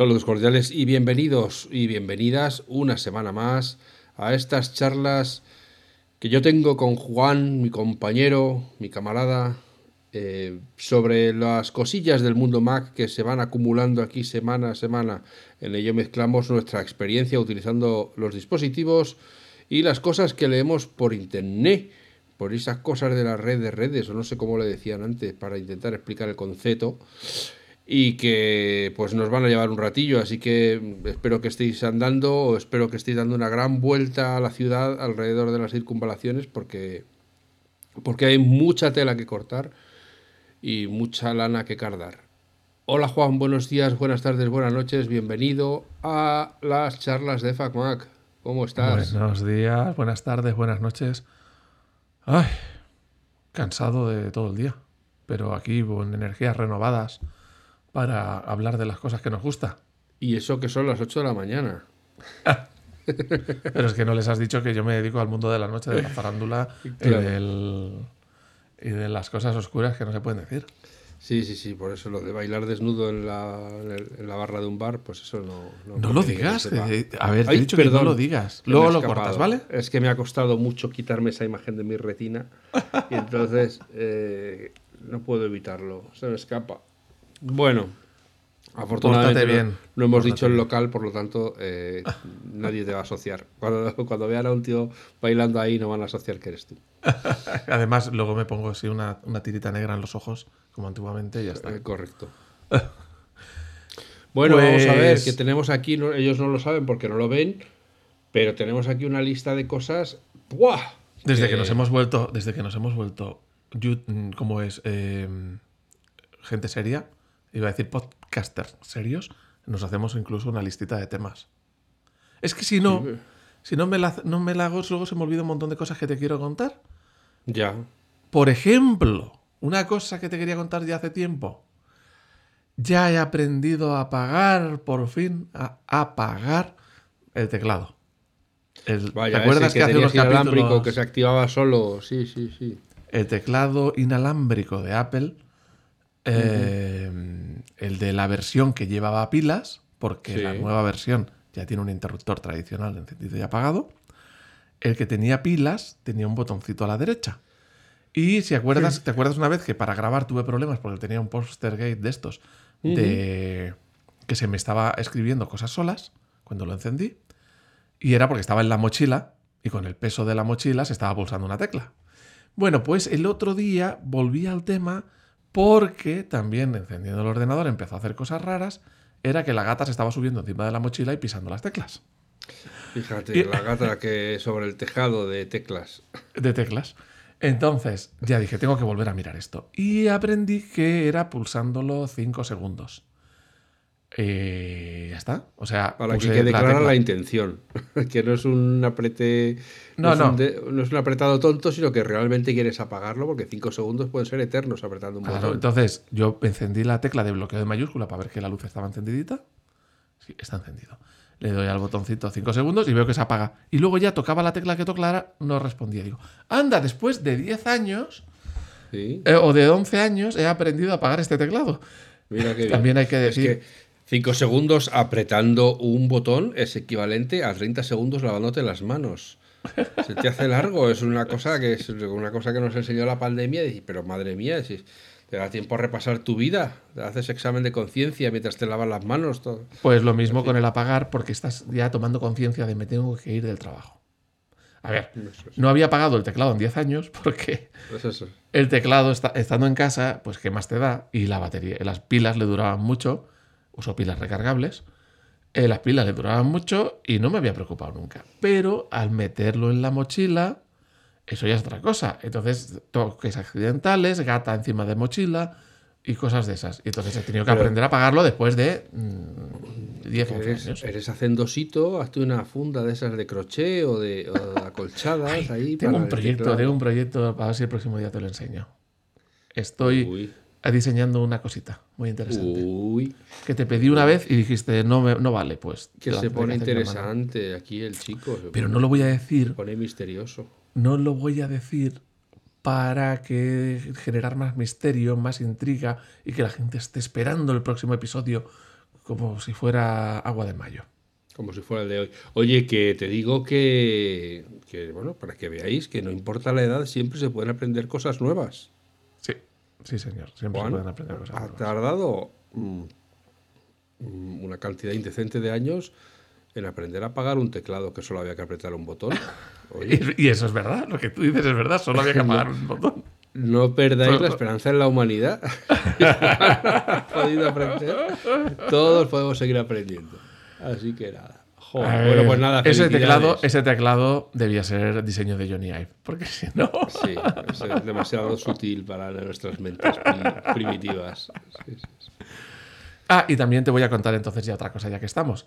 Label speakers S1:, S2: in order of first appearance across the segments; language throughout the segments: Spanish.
S1: Saludos cordiales y bienvenidos y bienvenidas una semana más a estas charlas que yo tengo con Juan, mi compañero, mi camarada, eh, sobre las cosillas del mundo Mac que se van acumulando aquí semana a semana. En ello mezclamos nuestra experiencia utilizando los dispositivos y las cosas que leemos por internet, por esas cosas de la red de redes, o no sé cómo le decían antes, para intentar explicar el concepto. Y que pues nos van a llevar un ratillo, así que espero que estéis andando espero que estéis dando una gran vuelta a la ciudad alrededor de las circunvalaciones porque, porque hay mucha tela que cortar y mucha lana que cardar. Hola Juan, buenos días, buenas tardes, buenas noches, bienvenido a las charlas de FacMac. ¿Cómo estás?
S2: Buenos días, buenas tardes, buenas noches. Ay, cansado de todo el día, pero aquí con energías renovadas para hablar de las cosas que nos gusta.
S1: Y eso que son las 8 de la mañana.
S2: pero es que no les has dicho que yo me dedico al mundo de la noche, de la farándula claro. y del y de las cosas oscuras que no se pueden decir.
S1: Sí, sí, sí, por eso lo de bailar desnudo en la, en la barra de un bar, pues eso no...
S2: No, lo digas, a ver, te he dicho que no lo digas, luego lo cortas, ¿vale?
S1: Es que me ha costado mucho quitarme esa imagen de mi retina y entonces eh, no puedo evitarlo, se me escapa. Bueno, Afortunadamente bien. No, hemos dicho el local, por lo tanto, eh, nadie te va a asociar. Cuando, cuando vean a un tío bailando ahí, no van a asociar que eres tú.
S2: Además, luego me pongo así una, una, tirita negra en los ojos, como antiguamente, y ya está.
S1: Eh, correcto. bueno, vamos a ver, pues que tenemos aquí, ellos no lo saben porque no lo ven, pero tenemos aquí una lista de cosas. ¡Buah!
S2: Desde que, nos hemos vuelto, desde que nos hemos vuelto, ¿cómo es? Eh, gente seria iba a decir podcasters serios, nos hacemos incluso una listita de temas. Es que si no, si no me, la, no me la hago, luego se me olvida un montón de cosas que te quiero contar.
S1: Ya.
S2: Por ejemplo, una cosa que te quería contar ya hace tiempo. Ya he aprendido a apagar, por fin, a apagar el teclado.
S1: El, ¿Te acuerdas que, hace unos capítulos que se activaba solo? Sí, sí, sí.
S2: El teclado inalámbrico de Apple eh, el de la versión que llevaba pilas, porque la nueva versión ya tiene un interruptor tradicional encendido y apagado. El que tenía pilas tenía un botoncito a la derecha. Y si acuerdas, te acuerdas una vez que para grabar tuve problemas porque tenía un poster gate de estos de que se me estaba escribiendo cosas solas cuando lo encendí. Y era porque estaba en la mochila y con el peso de la mochila se estaba pulsando una tecla. Bueno, pues el otro día volví al tema porque también encendiendo el ordenador empezó a hacer cosas raras, era que la gata se estaba subiendo encima de la mochila y pisando las teclas.
S1: Fíjate, la gata que sobre el tejado de teclas.
S2: De teclas. Entonces, ya dije, tengo que volver a mirar esto. Y aprendí que era pulsándolo 5 segundos. Eh, ya está. O sea,
S1: para que quede clara la, intención. que no es un aprete. No, no. no. Es un apretado tonto, sino que realmente quieres apagarlo porque cinco segundos pueden ser eternos apretando un botón.
S2: Entonces, yo encendí la tecla de bloqueo de mayúscula para ver que la luz estaba encendidita. Sí, está encendido. Le doy al botoncito cinco segundos y veo que se apaga. Y luego ya tocaba la tecla que toclara, no respondía. Digo, anda, después de 10 años eh, o de 11 años he aprendido a apagar este teclado.
S1: Mira que
S2: También hay que decir.
S1: 5 segundos apretando un botón es equivalente a 30 segundos lavándote las manos. Se te hace largo, es una cosa que es una cosa que nos enseñó la pandemia, pero madre mía, si te da tiempo a repasar tu vida, te haces examen de conciencia mientras te lavas las manos. Todo.
S2: Pues lo mismo con el apagar, porque estás ya tomando conciencia de me tengo que ir del trabajo. A ver, no había apagado el teclado en 10 años porque el teclado estando en casa, pues qué más te da y la batería, las pilas le duraban mucho uso pilas recargables. Eh, las pilas le duraban mucho y no me había preocupado nunca. Pero al meterlo en la mochila, eso ya es otra cosa. Entonces, toques accidentales, gata encima de mochila y cosas de esas. Y entonces he tenido que aprender a pagarlo después de 10
S1: mm, años. Eres hacendosito, hazte una funda de esas de crochet o de, acolchadas ahí.
S2: Tengo un proyecto, tengo un proyecto para ver si el próximo día te lo enseño. Estoy diseñando una cosita muy interesante.
S1: Uy.
S2: Que te pedí una vez y dijiste, no, no vale, pues.
S1: Que se pone interesante aquí el chico.
S2: Pero no lo voy a decir. Se
S1: pone misterioso.
S2: No lo voy a decir para que generar más misterio, más intriga y que la gente esté esperando el próximo episodio como si fuera agua de mayo.
S1: Como si fuera el de hoy. Oye, que te digo que, que, bueno, para que veáis que no importa la edad, siempre se pueden aprender cosas nuevas.
S2: Sí, señor. Siempre se pueden aprender cosas
S1: ha
S2: nuevas.
S1: tardado mm, mm, una cantidad indecente de años en aprender a apagar un teclado que solo había que apretar un botón.
S2: Y, y eso es verdad, lo que tú dices es verdad, solo había que apagar un botón.
S1: no perdáis la esperanza en la humanidad. Podido aprender. Todos podemos seguir aprendiendo. Así que nada. Joder, bueno, pues nada,
S2: ese teclado, ese teclado debía ser diseño de Johnny Ive, porque si no.
S1: Sí, es demasiado sutil para nuestras mentes pri- primitivas. Sí, sí, sí.
S2: Ah, y también te voy a contar entonces ya otra cosa, ya que estamos.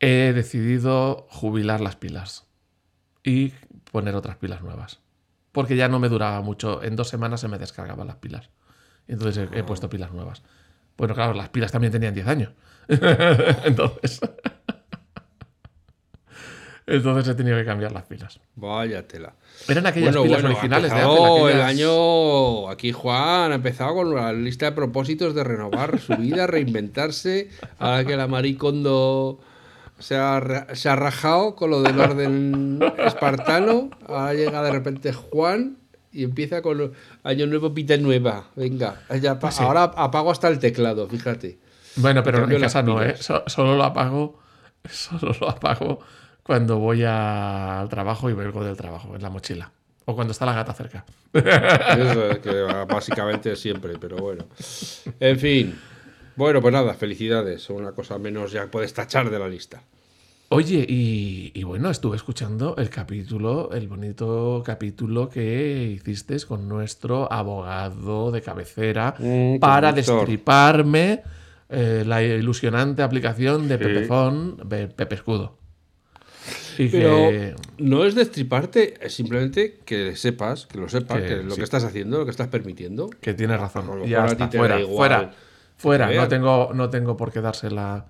S2: He decidido jubilar las pilas y poner otras pilas nuevas. Porque ya no me duraba mucho. En dos semanas se me descargaban las pilas. Entonces he, he puesto pilas nuevas. Bueno, claro, las pilas también tenían 10 años. entonces. Entonces he tenido que cambiar las pilas.
S1: Vaya tela.
S2: Eran aquellas
S1: Bueno,
S2: pilas
S1: bueno,
S2: originales
S1: ha
S2: de Apple.
S1: empezado el
S2: aquellas-
S1: año. Aquí Juan ha empezado con la lista de propósitos de renovar su vida, reinventarse. Ahora que la Maricondo se ha, se ha rajado con lo del orden espartano. Ahora llega de repente Juan y empieza con año nuevo, vida nueva. Venga, ya pa-
S2: Sí.
S1: ahora apago hasta el teclado, fíjate.
S2: Bueno, pero en
S1: las
S2: casa no, ¿eh? So- solo lo apago. Solo lo apago cuando voy a- al trabajo y vuelvo del trabajo, en la mochila. O cuando está la gata cerca.
S1: Eso es que básicamente siempre, pero bueno. En fin. Bueno, pues nada, felicidades. Una cosa menos ya puedes tachar de la lista.
S2: Oye, y, y bueno, estuve escuchando el capítulo, el bonito capítulo que hiciste con nuestro abogado de cabecera
S1: Mm,
S2: para destriparme eh, la ilusionante aplicación de
S1: Sí.
S2: Pepefon, de Pepe Escudo. Y
S1: Pero
S2: que
S1: no es destriparte, es simplemente que sepas, que lo sepas,
S2: Que
S1: que, lo
S2: sí.
S1: que estás haciendo, lo que estás permitiendo.
S2: Que tiene
S1: A
S2: razón.
S1: lo
S2: Ya
S1: mejor a
S2: está,
S1: ti te
S2: fuera,
S1: igual
S2: fuera, fuera. No tengo, no tengo por qué dársela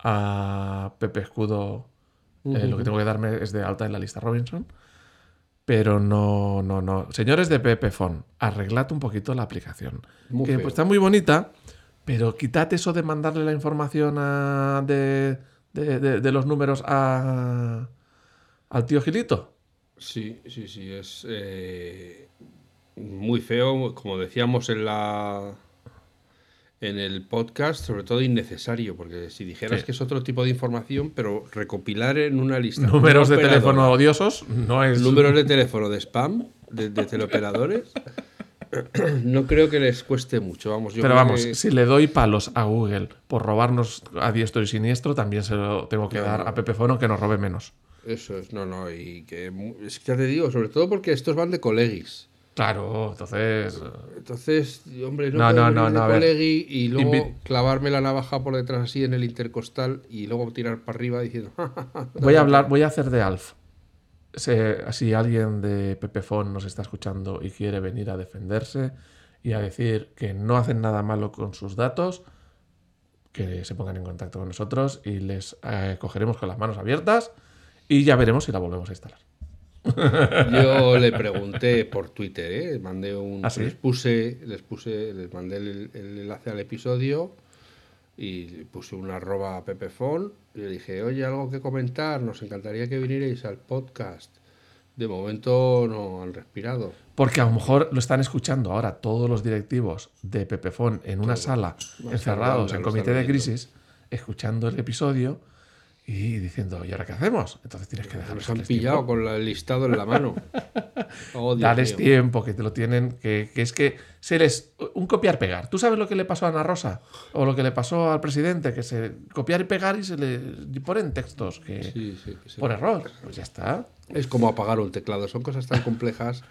S2: a Pepe Escudo. Eh, lo que tengo que darme es de alta en la lista Robinson. Pero no, no, no. Señores de Pepefon, arreglad un poquito la aplicación.
S1: Muy
S2: que pues, está muy bonita, pero quitad eso de mandarle la información a- de, de- de- de los números a, al tío Gilito.
S1: Sí, sí, sí, es eh, muy feo, como decíamos en la en el podcast, sobre todo innecesario, porque si dijeras
S2: Sí.
S1: que es otro tipo de información, pero recopilar en una lista
S2: Números de teléfono odiosos no es.
S1: números de teléfono de spam de, de teleoperadores, no creo que les cueste mucho, vamos. Yo
S2: Pero vamos,
S1: que-
S2: si le doy palos a Google por robarnos a diestro y siniestro, también se lo tengo que dar a Pepefono que nos robe menos.
S1: Eso es, no, no, y que es que ya te digo, sobre todo porque estos van de colegis.
S2: Claro, entonces.
S1: Entonces, hombre, no,
S2: No,
S1: puedo
S2: no, no,
S1: de
S2: no,
S1: colegui y luego
S2: Invi-
S1: clavarme la navaja por detrás así en el intercostal y luego tirar para arriba diciendo...
S2: Voy a hablar, voy a hacer de Alf. Se- si alguien de Pepefon nos está escuchando y quiere venir a defenderse y a decir que no hacen nada malo con sus datos, que se pongan en contacto con nosotros y les eh, cogeremos con las manos abiertas y ya veremos si la volvemos a instalar.
S1: Yo le pregunté por Twitter, ¿eh? mandé un,
S2: ¿Ah, sí?
S1: les puse, les puse, les mandé el, el enlace al episodio y puse un arroba Pepefon y le dije, oye, algo que comentar, nos encantaría que vinierais al podcast. De momento no han respirado.
S2: Porque a lo mejor lo están escuchando ahora todos los directivos de Pepefon en una sala, encerrados
S1: cerrado,
S2: en comité de crisis, escuchando el episodio y diciendo, ¿y ahora qué hacemos? Entonces tienes que dejarles
S1: Nos han
S2: tiempo.
S1: pillado con la- el listado en la mano. Oh,
S2: Dales
S1: mío.
S2: tiempo, que te lo tienen, que, que es que se les... Un copiar-pegar. ¿Tú sabes lo que le pasó a Ana Rosa? O lo que le pasó al presidente, que se copiar y pegar y se le ponen textos que
S1: Sí, sí, sí.
S2: por error. Pues ya está.
S1: Es como apagar un teclado. Son cosas tan complejas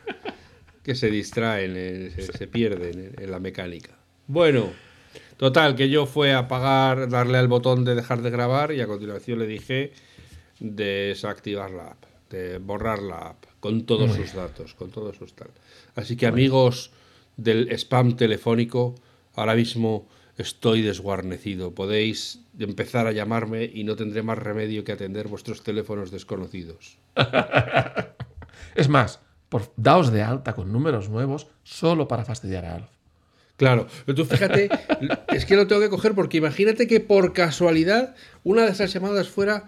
S1: que se distraen, eh, se, se pierden en, en la mecánica. Bueno, total, que yo fue a apagar, darle al botón de dejar de grabar y a continuación le dije desactivar la app, de borrar la app, con todos sus datos, con todos sus tal. Así que amigos del spam telefónico, ahora mismo estoy desguarnecido. Podéis empezar a llamarme y no tendré más remedio que atender vuestros teléfonos desconocidos.
S2: Es más, por, daos de alta con números nuevos solo para fastidiar a Alf.
S1: Claro, pero tú fíjate, es que lo tengo que coger porque imagínate que por casualidad una de esas llamadas fuera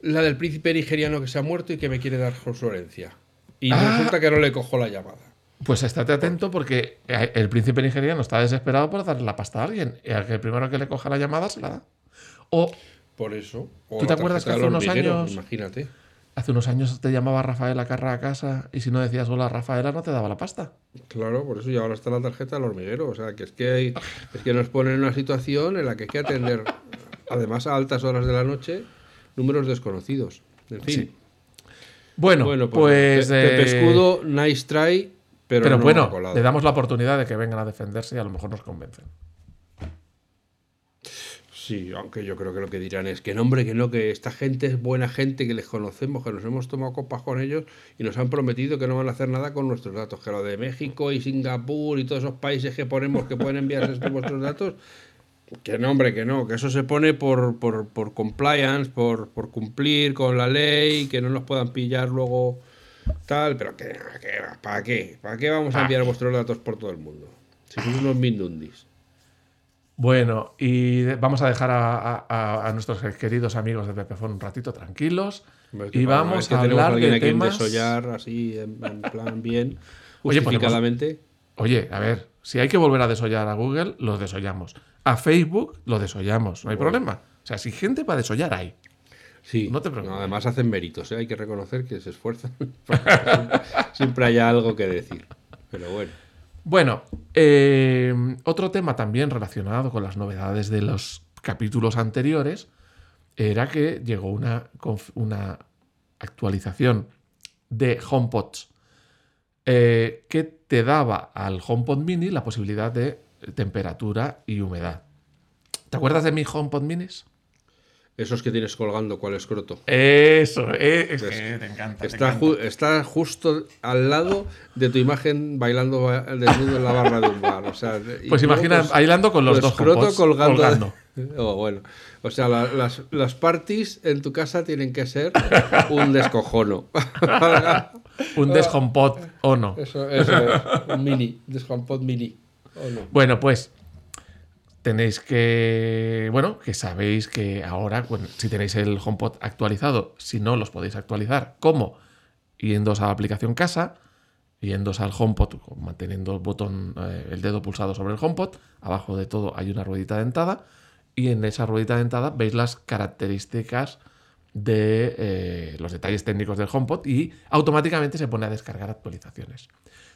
S1: la del príncipe nigeriano que se ha muerto y que me quiere dar su herencia. Y
S2: Ah.
S1: resulta que no le cojo la llamada.
S2: Pues estate atento porque eh, el príncipe nigeriano está desesperado por darle la pasta a alguien. Y al que primero que le coja la llamada se la da. O
S1: Por eso. O
S2: ¿Tú te acuerdas que hace unos
S1: hormiguero,
S2: años-
S1: Imagínate.
S2: Hace unos años te llamaba Rafaela Carra a casa y si no decías hola Rafaela no te daba la pasta.
S1: Claro, por eso y ahora está la tarjeta del hormiguero. O sea, que es que hay, es que nos ponen en una situación en la que hay que atender, además a altas horas de la noche, números desconocidos. En fin.
S2: Sí. Bueno,
S1: Bueno,
S2: pues...
S1: pues,
S2: eh,
S1: Escudo, nice try, pero,
S2: pero
S1: no ha
S2: bueno, le damos la oportunidad de que vengan a defenderse y a lo mejor nos convencen.
S1: Sí, aunque yo creo que lo que dirán es que no, hombre, que no, que esta gente es buena gente, que les conocemos, que nos hemos tomado copas con ellos y nos han prometido que no van a hacer nada con nuestros datos. Que lo de México y Singapur y todos esos países que ponemos que pueden enviar vuestros datos, que no, hombre, que no, que eso se pone por, por, por compliance, por, por cumplir con la ley, que no nos puedan pillar luego tal, pero que, que ¿para qué? ¿Para qué vamos a enviar vuestros datos por todo el mundo? Si sois unos mindundis.
S2: Bueno, y vamos a dejar a, a- a nuestros queridos amigos de Pepefon un ratito tranquilos y vamos
S1: que
S2: a hablar de temas...
S1: desollar así en, en plan bien
S2: Oye,
S1: justificadamente
S2: Oye, a ver, si hay que volver a desollar a Google, lo desollamos. A Facebook lo desollamos, no hay problema. O sea, si gente para desollar hay.
S1: sí
S2: no te preocupes.
S1: además hacen méritos ¿eh? hay que reconocer que se esfuerzan siempre haya algo que decir pero bueno
S2: Bueno, eh, otro tema también relacionado con las novedades de los capítulos anteriores era que llegó una actualización de HomePods eh, que te daba al HomePod Mini la posibilidad de temperatura y humedad. ¿Te acuerdas de mi HomePod Minis?
S1: Esos que tienes colgando cuál escroto
S2: Eso, eh, es que te encanta. te
S1: está,
S2: encanta.
S1: ju- está justo al lado de tu imagen bailando ba- desnudo en la barra de un bar o sea,
S2: Pues imagina
S1: pues,
S2: bailando con los dos
S1: escroto colgando,
S2: colgando.
S1: Oh, bueno. O sea, la- las, las parties en tu casa tienen que ser un descojono.
S2: Un deshomepod o no.
S1: Eso, eso es. Un mini, descompot mini. ¿O no?
S2: Bueno, pues tenéis que, bueno, que sabéis que ahora, si tenéis el HomePod actualizado, si no, los podéis actualizar. ¿Cómo? Yéndos a la aplicación casa, yéndos al HomePod, manteniendo el botón, eh, el dedo pulsado sobre el HomePod, abajo de todo hay una ruedita dentada, y en esa ruedita dentada veis las características de eh, los detalles técnicos del HomePod y automáticamente se pone a descargar actualizaciones.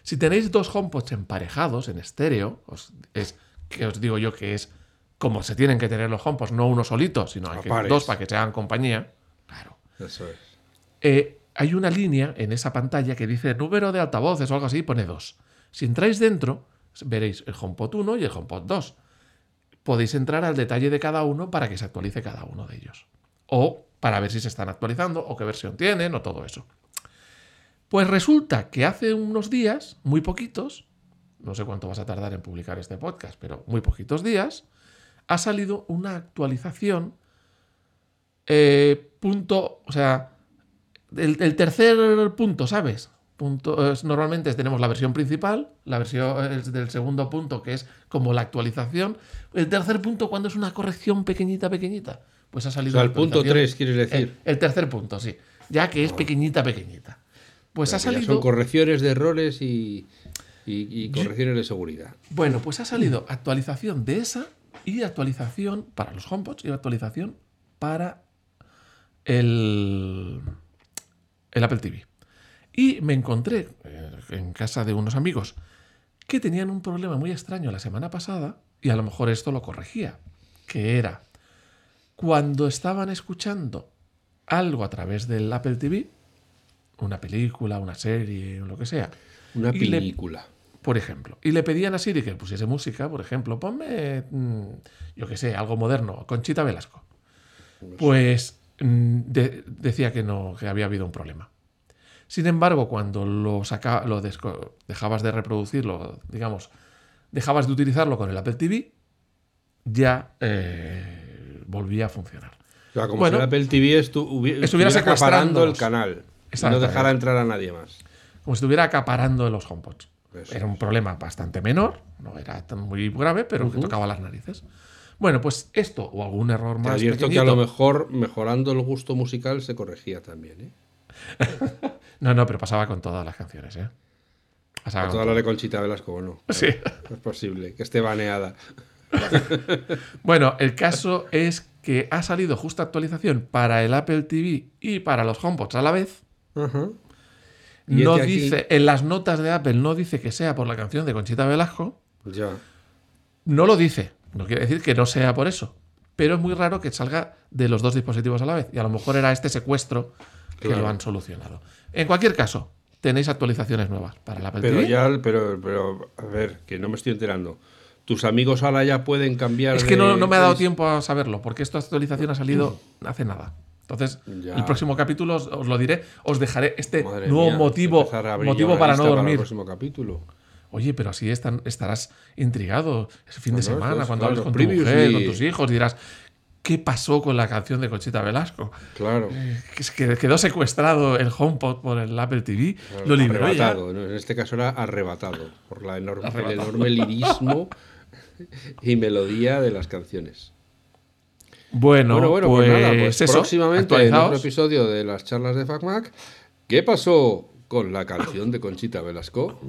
S2: Si tenéis dos HomePods emparejados en estéreo, os- es que os digo yo que es como se tienen que tener los HomePods, no uno solito, sino hay que dos para que se hagan compañía. Claro.
S1: Eso es.
S2: Eh, hay una línea en esa pantalla que dice número de altavoces o algo así, pone dos. Si entráis dentro, veréis el HomePod 1 y el HomePod 2. Podéis entrar al detalle de cada uno para que se actualice cada uno de ellos. O para ver si se están actualizando o qué versión tienen o todo eso. Pues resulta que hace unos días, muy poquitos, no sé cuánto vas a tardar en publicar este podcast, pero muy poquitos días, ha salido una actualización eh, punto, o sea, el, el tercer punto, ¿sabes? Punto, es- normalmente tenemos la versión principal, la versión es del segundo punto, que es como la actualización. El tercer punto, cuando es una corrección pequeñita, pequeñita, pues ha
S1: O
S2: salido.
S1: sea,
S2: la
S1: el punto
S2: actualización.
S1: 3, quieres decir.
S2: El, el tercer punto, sí. Ya que es pequeñita, pequeñita. Pues ha salido.
S1: Son correcciones de errores y, y- y correcciones de seguridad.
S2: Bueno, pues ha salido actualización de esa y actualización para los HomePods y actualización para el, el Apple TV. Y me encontré eh, en casa de unos amigos que tenían un problema muy extraño la semana pasada y a lo mejor esto lo corregía, que era cuando estaban escuchando algo a través del Apple TV, una película, una serie, lo que sea,
S1: Una
S2: le-
S1: película.
S2: Por ejemplo, y le pedían a Siri que pusiese música, por ejemplo, ponme, mm, yo qué sé, algo moderno, Conchita Velasco. Pues mm, de- decía que no, que había habido un problema. Sin embargo, cuando lo, saca, lo dejabas de reproducirlo, digamos, dejabas de utilizarlo con el Apple TV, ya eh, volvía a funcionar.
S1: O sea, como
S2: Bueno,
S1: si el Apple TV estu-
S2: estuviera
S1: acaparando el canal. Y no dejara entrar a nadie más.
S2: Como si estuviera acaparando los HomePods. Era un problema bastante menor, no era tan muy grave, pero que tocaba las narices. Bueno, pues esto o algún error más.
S1: Es cierto que a lo mejor mejorando el gusto musical se corregía también, ¿eh?
S2: no, no, pero pasaba con todas las canciones, ¿eh?
S1: Pasaba con todas las de Conchita Velasco, ¿no?
S2: Sí.
S1: es posible, que esté baneada.
S2: bueno, el caso es que ha salido justa actualización para el Apple TV y para los HomePods a la vez. No dice, en las notas de Apple no dice que sea por la canción de Conchita Velasco.
S1: Ya.
S2: No lo dice. No quiere decir que no sea por eso. Pero es muy raro que salga de los dos dispositivos a la vez. Y a lo mejor era este secuestro que lo han solucionado. En cualquier caso, tenéis actualizaciones nuevas para la Apple
S1: pero Ya, pero, pero, a ver, que no me estoy enterando. ¿Tus amigos ahora ya pueden cambiar?
S2: Es que no, me ha dado tiempo a saberlo, porque esta actualización ha salido hace nada. Entonces, el próximo capítulo os, lo diré, os dejaré este nuevo motivo, motivo para no dormir.
S1: el próximo capítulo.
S2: Oye, pero así estarás intrigado ese fin de semana, cuando hables con tu mujer, con tus hijos, dirás, ¿qué pasó con la canción de Conchita Velasco?
S1: Claro.
S2: Eh, que quedó secuestrado el HomePod por el Apple TV, lo liberó
S1: arrebatado, En este caso era arrebatado por la enorme, el enorme lirismo y melodía de las canciones.
S2: Bueno, pues, pues, nada, pues
S1: eso, próximamente en otro episodio de las charlas de FacMac, ¿qué pasó con la canción de Conchita Velasco?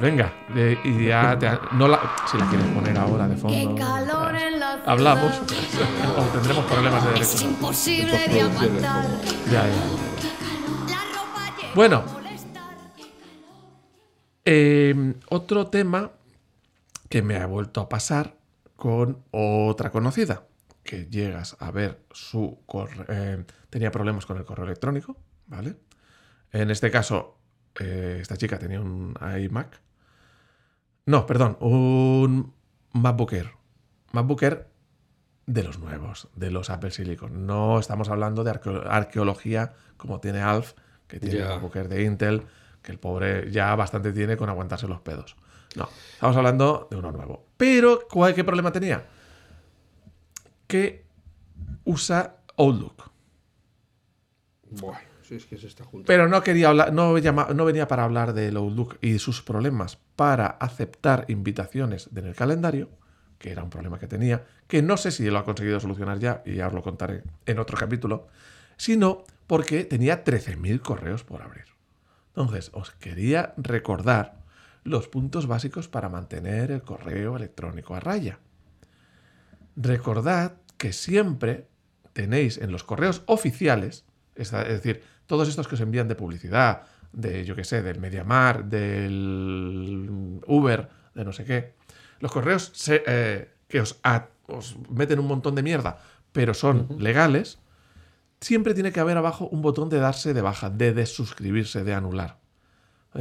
S2: venga, y ya no la, si la quieres poner ahora de fondo, hablamos o tendremos problemas de derechos. Es imposible de aguantar. Ya, ya. Bueno, em, otro tema que me ha vuelto a pasar con otra conocida, que llegas a ver su correo, eh, tenía problemas con el correo electrónico, ¿vale? En este caso eh, esta chica tenía un iMac. No, perdón, un MacBook Air. MacBook Air de los nuevos, de los Apple Silicon. No estamos hablando de arqueología como tiene Alf, que tiene un MacBook Air de Intel, que el pobre ya bastante tiene con aguantarse los pedos. No, estamos hablando de uno nuevo. Pero, ¿cuál, ¿qué problema tenía? Que usa Outlook.
S1: Bueno.
S2: Pero no quería hablar, no, no venía para hablar de Outlook y sus problemas para aceptar invitaciones en el calendario, que era un problema que tenía, que no sé si lo ha conseguido solucionar ya, y ya os lo contaré en otro capítulo, sino porque tenía 13.000 correos por abrir. Entonces, os quería recordar los puntos básicos para mantener el correo electrónico a raya. Recordad que siempre tenéis en los correos oficiales, es decir, todos estos que os envían de publicidad, de yo qué sé, del Mediamar, del Uber, de no sé qué, los correos eh, que os, meten un montón de mierda, pero son legales, siempre tiene que haber abajo un botón de darse de baja, de desuscribirse, de anular.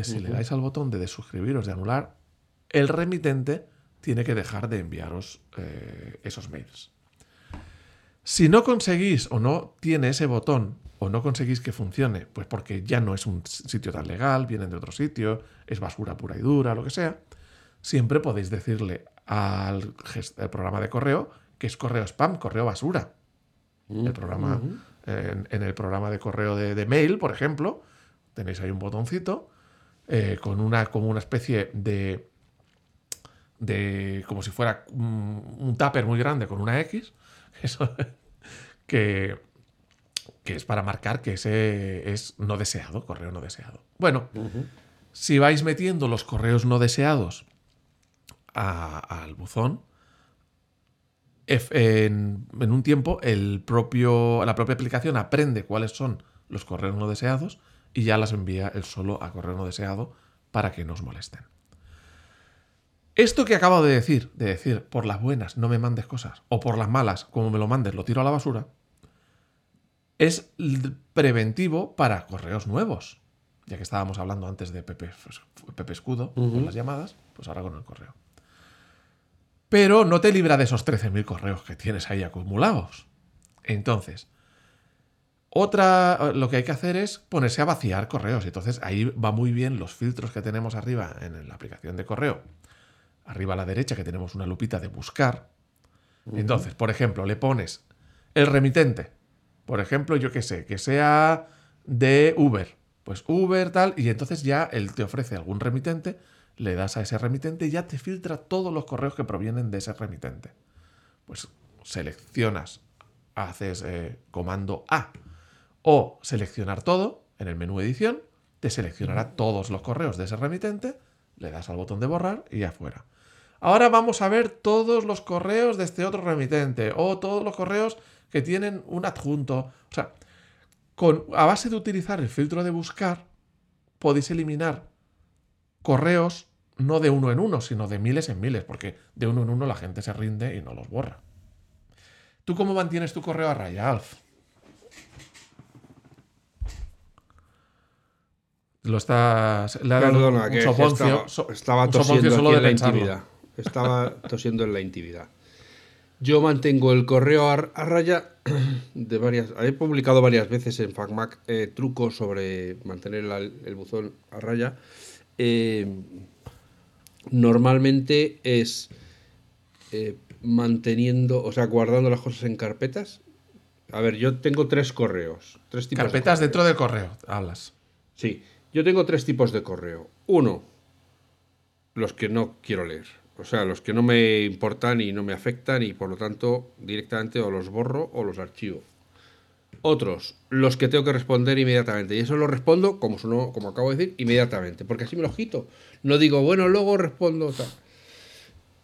S2: Si le dais al botón de desuscribiros, de anular, el remitente tiene que dejar de enviaros eh, esos mails. Si no conseguís o no tiene ese botón o no conseguís que funcione, pues porque ya no es un sitio tan legal, vienen de otro sitio, es basura pura y dura, lo que sea, siempre podéis decirle al, programa de correo que es correo spam, correo basura. El programa, en, el programa de correo de, mail, por ejemplo, tenéis ahí un botoncito eh, con una, como una especie de, de como si fuera un, un tupper muy grande con una X, eso, que, que es para marcar que ese es no deseado, correo no deseado. Bueno, si vais metiendo los correos no deseados al buzón, en, un tiempo el propio, la propia aplicación aprende cuáles son los correos no deseados y ya las envía el solo a correo no deseado para que no os molesten. Esto que acabo de decir, de decir por las buenas no me mandes cosas, o por las malas, como me lo mandes, lo tiro a la basura, es preventivo para correos nuevos. Ya que estábamos hablando antes de Pepe, Pepe Escudo, con las llamadas, pues ahora con el correo. Pero no te libra de esos 13.000 correos que tienes ahí acumulados. Entonces, otra, lo que hay que hacer es ponerse a vaciar correos. Entonces ahí va muy bien los filtros que tenemos arriba en la aplicación de correo. Arriba a la derecha que tenemos una lupita de buscar. Entonces, por ejemplo, le pones el remitente por ejemplo, yo qué sé, que sea de Uber, pues Uber, tal, y entonces ya él te ofrece algún remitente, le das a ese remitente y ya te filtra todos los correos que provienen de ese remitente. Pues seleccionas, haces eh, comando A o seleccionar todo en el menú edición, te seleccionará todos los correos de ese remitente, le das al botón de borrar y ya fuera. Ahora vamos a ver todos los correos de este otro remitente o todos los correos que tienen un adjunto. O sea, con, a base de utilizar el filtro de buscar, podéis eliminar correos no de uno en uno, sino de miles en miles, porque de uno en uno la gente se rinde y no los borra. ¿Tú cómo mantienes tu correo a raya, Alf? Lo estás. Le ha dado
S1: Perdona,
S2: un soponcio,
S1: estaba, estaba
S2: un
S1: tosiendo
S2: solo de
S1: en la intimidad. Estaba tosiendo en la intimidad. Yo mantengo el correo a, a raya de varias. He publicado varias veces en FacMac eh, trucos sobre mantener la- el buzón a raya. Eh, normalmente es eh, manteniendo, o sea, guardando las cosas en carpetas. A ver, yo tengo tres correos. Tres tipos de
S2: Carpetas dentro del correo, hablas.
S1: Sí, yo tengo tres tipos de correo. Uno, los que no quiero leer. O sea, los que no me importan y no me afectan y por lo tanto directamente o los borro o los archivo. Otros, los que tengo que responder inmediatamente. Y eso lo respondo, como, como acabo de decir, inmediatamente. Porque así me lo quito. No digo, bueno, luego respondo tal.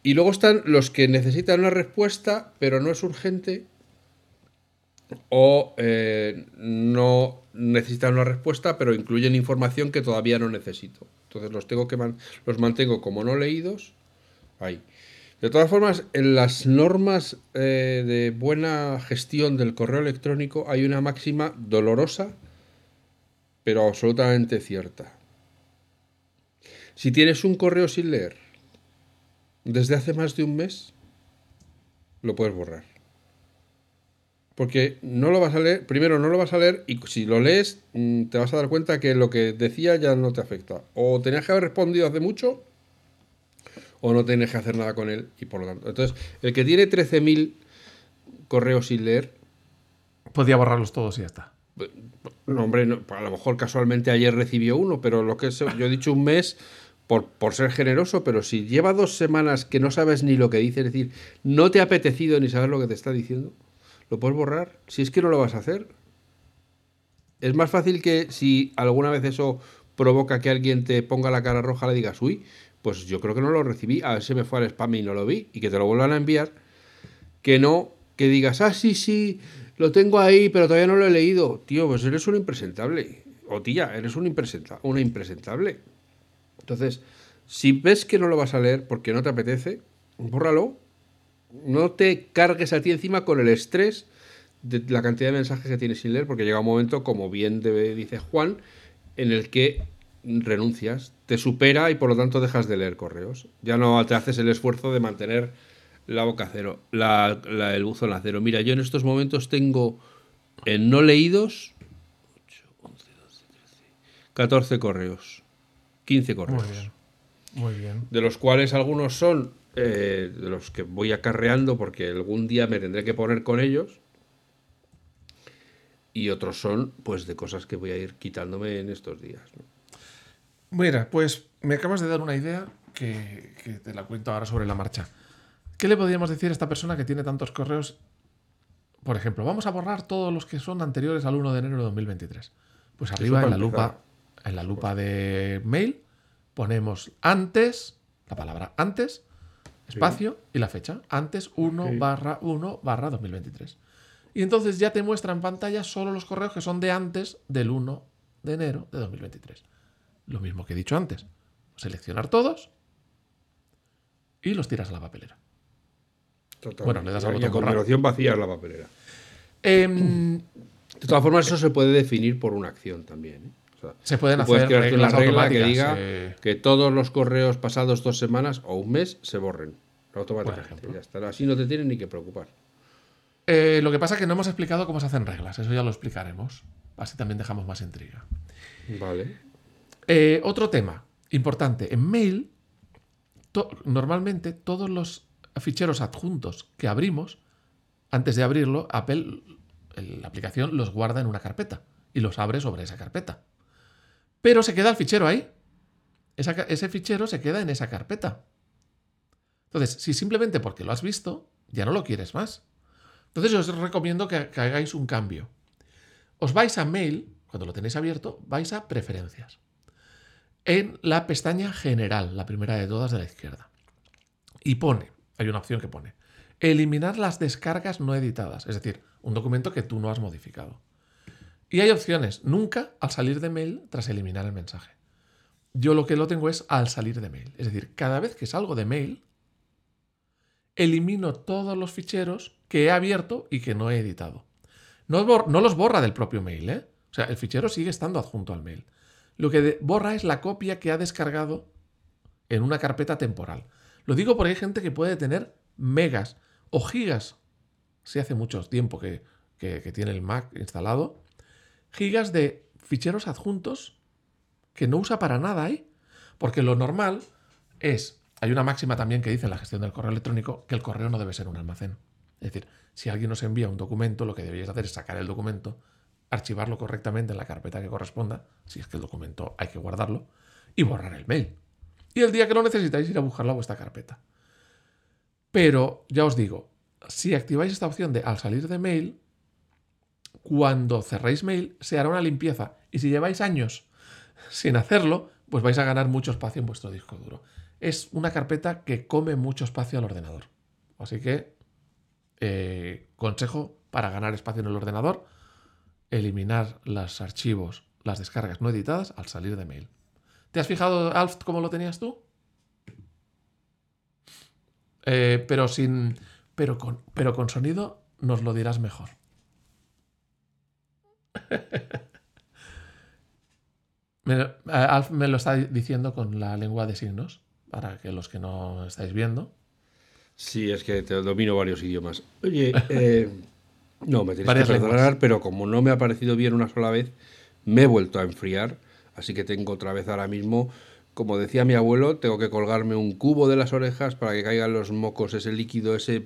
S1: Y luego están los que necesitan una respuesta, pero no es urgente. O eh, no necesitan una respuesta, pero incluyen información que todavía no necesito. Entonces los tengo que los mantengo como no leídos. Ahí. De todas formas, en las normas eh, de buena gestión del correo electrónico hay una máxima dolorosa, pero absolutamente cierta. Si tienes un correo sin leer desde hace más de un mes, lo puedes borrar. Porque no lo vas a leer, primero no lo vas a leer y si lo lees mm, te vas a dar cuenta que lo que decía ya no te afecta. O tenías que haber respondido hace mucho o no tienes que hacer nada con él y por lo tanto. Entonces, el que tiene 13.000 correos sin leer,
S2: Podía borrarlos todos y ya está.
S1: no, hombre, no, a lo mejor casualmente ayer recibió uno, pero lo que es, yo he dicho un mes por, por ser generoso, pero si lleva dos semanas que no sabes ni lo que dice, es decir, no te ha apetecido ni saber lo que te está diciendo, lo puedes borrar. Si es que no lo vas a hacer. Es más fácil que si alguna vez eso provoca que alguien te ponga la cara roja, le digas, uy, pues yo creo que no lo recibí, a ver si me fue al spam y no lo vi, y que te lo vuelvan a enviar, que no, que digas, ah, sí, sí, lo tengo ahí, pero todavía no lo he leído. Tío, pues eres un impresentable. O tía, eres un impresenta una impresentable. Entonces, si ves que no lo vas a leer porque no te apetece, bórralo. No te cargues a ti encima con el estrés de la cantidad de mensajes que tienes sin leer, porque llega un momento, como bien debe- dice Juan, en el que renuncias, te supera y por lo tanto dejas de leer correos. Ya no te haces el esfuerzo de mantener la boca cero, la- la- el buzón a cero. Mira, yo en estos momentos tengo en no leídos 8, 11, 12, 13, 14 correos, 15 correos
S2: Muy bien. Muy bien.
S1: de los cuales algunos son eh, de los que voy acarreando porque algún día me tendré que poner con ellos y otros son pues de cosas que voy a ir quitándome en estos días. ¿no?
S2: Mira, pues me acabas de dar una idea que, que te la cuento ahora sobre la marcha. ¿Qué le podríamos decir a esta persona que tiene tantos correos? Por ejemplo, vamos a borrar todos los que son anteriores al 1 de enero de 2023. Pues arriba en la lupa, en la lupa de mail ponemos antes, la palabra antes, espacio y la fecha. Antes 1
S1: Ok.
S2: barra 1 barra 2023. Y entonces ya te muestra en pantalla solo los correos que son de antes del 1 de enero de 2023. Lo mismo que he dicho antes. Seleccionar todos y los tiras a la papelera. Bueno, le das al
S1: y
S2: botón
S1: a
S2: borrar.
S1: continuación vacías la papelera.
S2: Em,
S1: De todas formas, eso se puede definir por una acción también. ¿eh? Sea,
S2: se pueden
S1: puedes
S2: hacer
S1: una
S2: reglas
S1: regla que diga
S2: eh,
S1: que todos los correos pasados dos semanas o un mes se borren automáticamente.
S2: ejemplo.
S1: Ya está. Así no te tienes ni que preocupar.
S2: eh, lo que pasa es que no hemos explicado cómo se hacen reglas. Eso ya lo explicaremos. Así también dejamos más intriga.
S1: Vale.
S2: Eh, otro tema importante. En mail, to- normalmente todos los ficheros adjuntos que abrimos, antes de abrirlo, Apple, el- la aplicación, los guarda en una carpeta y los abre sobre esa carpeta. Pero se queda el fichero ahí. ese fichero se queda en esa carpeta. Entonces, si simplemente porque lo has visto, ya no lo quieres más. Entonces os recomiendo que, que hagáis un cambio. Os vais a mail, cuando lo tenéis abierto, vais a preferencias. En la pestaña general, la primera de todas de la izquierda. Y pone, hay una opción que pone, eliminar las descargas no editadas, es decir, un documento que tú no has modificado. Y hay opciones, nunca al salir de mail tras eliminar el mensaje. Yo lo que lo tengo es al salir de mail. Es decir, cada vez que salgo de mail, elimino todos los ficheros que he abierto y que no he editado. No, los borra del propio mail, ¿eh? O sea, el fichero sigue estando adjunto al mail. Lo que borra es la copia que ha descargado en una carpeta temporal. Lo digo porque hay gente que puede tener megas o gigas, si hace mucho tiempo que tiene el Mac instalado, gigas de ficheros adjuntos que no usa para nada ahí. Porque lo normal es, hay una máxima también que dice en la gestión del correo electrónico que el correo no debe ser un almacén. Es decir, si alguien nos envía un documento, lo que deberíais hacer es sacar el documento, archivarlo correctamente en la carpeta que corresponda, si es que el documento hay que guardarlo, y borrar el mail. Y el día que lo necesitáis ir a buscarlo a vuestra carpeta. Pero ya os digo, si activáis esta opción de al salir de mail, cuando cerréis mail se hará una limpieza. Y si lleváis años sin hacerlo, pues vais a ganar mucho espacio en vuestro disco duro. Es una carpeta que come mucho espacio al ordenador. Así que, eh, consejo para ganar espacio en el ordenador, eliminar los archivos, las descargas no editadas al salir de mail. ¿Te has fijado, Alf, cómo lo tenías tú? Eh, pero sin. Pero con, pero con sonido nos lo dirás mejor. Alf me lo está diciendo con la lengua de signos, para que los que no estáis viendo.
S1: Sí, es que te domino varios idiomas. Oye, eh, no, me tienes que perdonar, pero como no me ha parecido bien una sola vez, me he vuelto a enfriar, así que tengo otra vez ahora mismo, como decía mi abuelo, tengo que colgarme un cubo de las orejas para que caigan los mocos, ese líquido, ese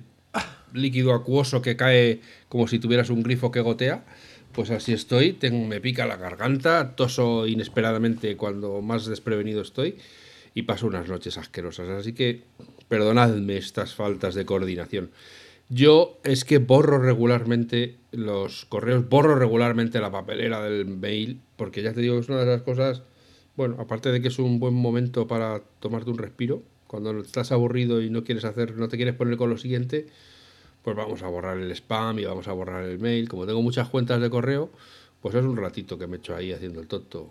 S1: líquido acuoso que cae como si tuvieras un grifo que gotea pues así estoy, tengo, me pica la garganta, toso inesperadamente cuando más desprevenido estoy y paso unas noches asquerosas. Así que perdonadme estas faltas de coordinación. Yo es que borro regularmente los correos, borro regularmente la papelera del mail, porque ya te digo, es una de las cosas, bueno, aparte de que es un buen momento para tomarte un respiro, cuando estás aburrido y no quieres hacer, no te quieres poner con lo siguiente, pues vamos a borrar el spam y vamos a borrar el mail. Como tengo muchas cuentas de correo, pues es un ratito que me echo ahí haciendo el tonto.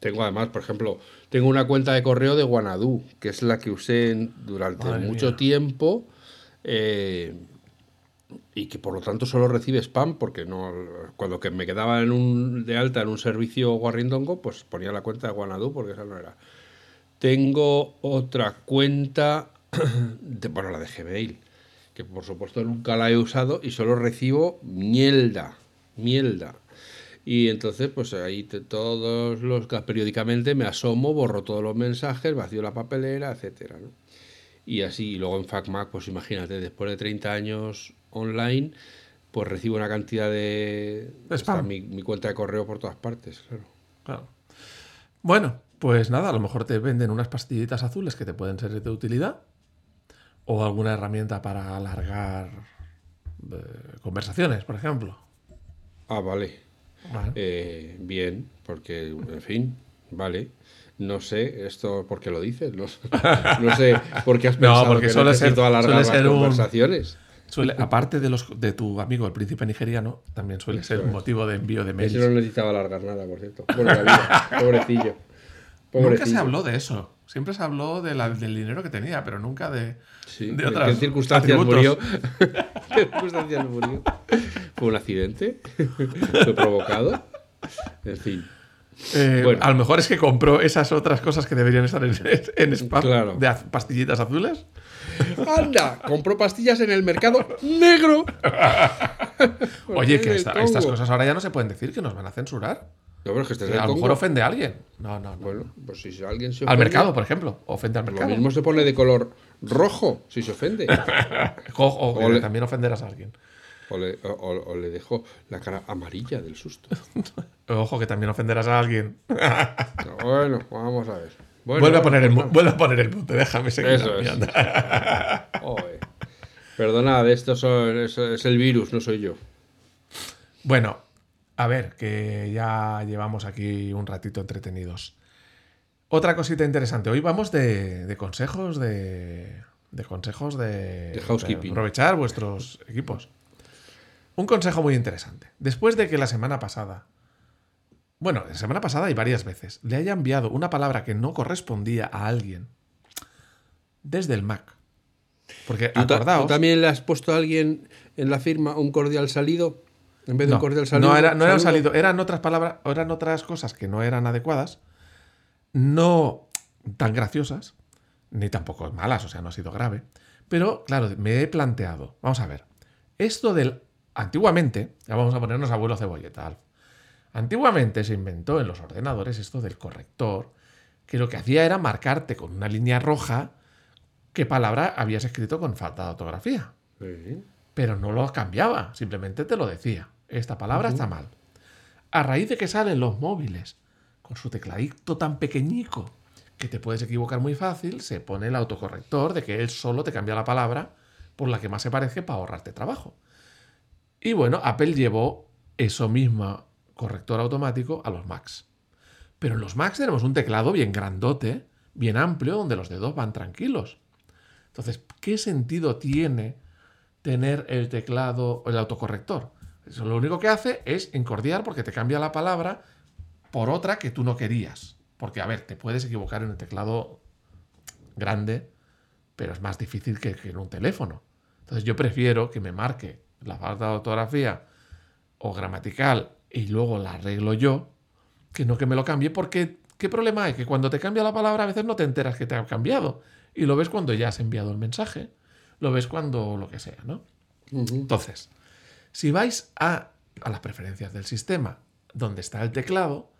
S1: Tengo además, por ejemplo, tengo una cuenta de correo de Guanadu, que es la que usé durante mucho tiempo eh, y que por lo tanto solo recibe spam porque no cuando que me quedaba en un, de alta en un servicio guarrindongo, pues ponía la cuenta de Guanadu porque esa no era. Tengo otra cuenta, de, bueno, la de Gmail que por supuesto nunca la he usado y solo recibo mielda, mielda. Y entonces, pues ahí todos los periódicamente me asomo, borro todos los mensajes, vacío la papelera, etcétera. Y así, y luego en FacMac, pues imagínate, después de 30 años online, pues recibo una cantidad de. Está mi, mi, cuenta de correo por todas partes, claro.
S2: claro. Bueno, pues nada, a lo mejor te venden unas pastillitas azules que te pueden ser de utilidad o alguna herramienta para alargar eh, conversaciones, por ejemplo.
S1: Ah, vale. Eh, bien, porque, en fin, vale. No sé esto por qué lo dices, no, sé por qué has pensado no, porque que suele ser, alargar las conversaciones.
S2: Suele, aparte de los de tu amigo el príncipe nigeriano, también suele ser un motivo de envío de mails.
S1: Ese no necesitaba alargar nada, por cierto. Bueno, la vida, pobrecillo.
S2: Nunca se habló de eso. Siempre se habló de la, del dinero que tenía, pero nunca de, de otras.
S1: ¿Qué circunstancias murió? ¿Qué circunstancias murió? ¿Fue un accidente? ¿Fue provocado? En fin.
S2: Eh, bueno. A lo mejor es que compró esas otras cosas que deberían estar en, en spam claro. de pastillitas azules.
S1: ¡Anda! Compró pastillas en el mercado negro.
S2: Oye, que estas cosas ahora ya no se pueden decir, que nos van a censurar.
S1: No, pero es que, este
S2: a lo mejor ofende a alguien. No, no, no.
S1: Bueno, pues si alguien se
S2: ofende, Al mercado, por ejemplo. Ofende al mercado.
S1: Lo mismo se pone de color rojo si se ofende.
S2: o, también ofenderás a alguien.
S1: O le, dejó la cara amarilla del susto.
S2: Ojo, que también ofenderás a alguien.
S1: bueno, vamos a ver.
S2: vuelve, a poner el, vuelve a poner el déjame seguir. Eso es.
S1: Perdonad, esto es el virus, no soy yo.
S2: Bueno, a ver, que ya llevamos aquí un ratito entretenidos. Otra cosita interesante. Hoy vamos de, consejos de, de consejos de,
S1: de housekeeping.
S2: aprovechar vuestros equipos. Un consejo muy interesante. Después de que la semana pasada, bueno, la semana pasada y varias veces, le haya enviado una palabra que no correspondía a alguien desde el Mac. Porque
S1: ¿Tú, ¿Tú también le has puesto a alguien en la firma un cordial salido? En vez de
S2: un
S1: cordial salido.
S2: No, era, no un salido, eran otras palabras, eran otras cosas que no eran adecuadas, no tan graciosas, ni tampoco malas, o sea, no ha sido grave. Pero, claro, me he planteado, vamos a ver, esto del. Antiguamente, ya vamos a ponernos abuelo cebolleta, Antiguamente se inventó en los ordenadores esto del corrector, que lo que hacía era marcarte con una línea roja qué palabra habías escrito con falta de ortografía. Pero no lo cambiaba, simplemente te lo decía esta palabra está mal. A raíz de que salen los móviles con su tecladito tan pequeñico que te puedes equivocar muy fácil, se pone el autocorrector de que él solo te cambia la palabra por la que más se parece para ahorrarte trabajo. Y bueno, Apple llevó eso mismo corrector automático a los Macs. Pero en los Macs tenemos un teclado bien grandote, bien amplio, donde los dedos van tranquilos. Entonces, ¿qué sentido tiene tener el teclado, el autocorrector? Eso lo único que hace es encordiar porque te cambia la palabra por otra que tú no querías. Porque, a ver, te puedes equivocar en el teclado grande, pero es más difícil que, en un teléfono. Entonces yo prefiero que me marque la falta de ortografía o gramatical y luego la arreglo yo, que no que me lo cambie, porque ¿qué problema hay? Que cuando te cambia la palabra a veces no te enteras que te ha cambiado. Y lo ves cuando ya has enviado el mensaje. Lo ves cuando lo que sea, ¿no? Entonces, si vais a, las preferencias del sistema, donde está el teclado,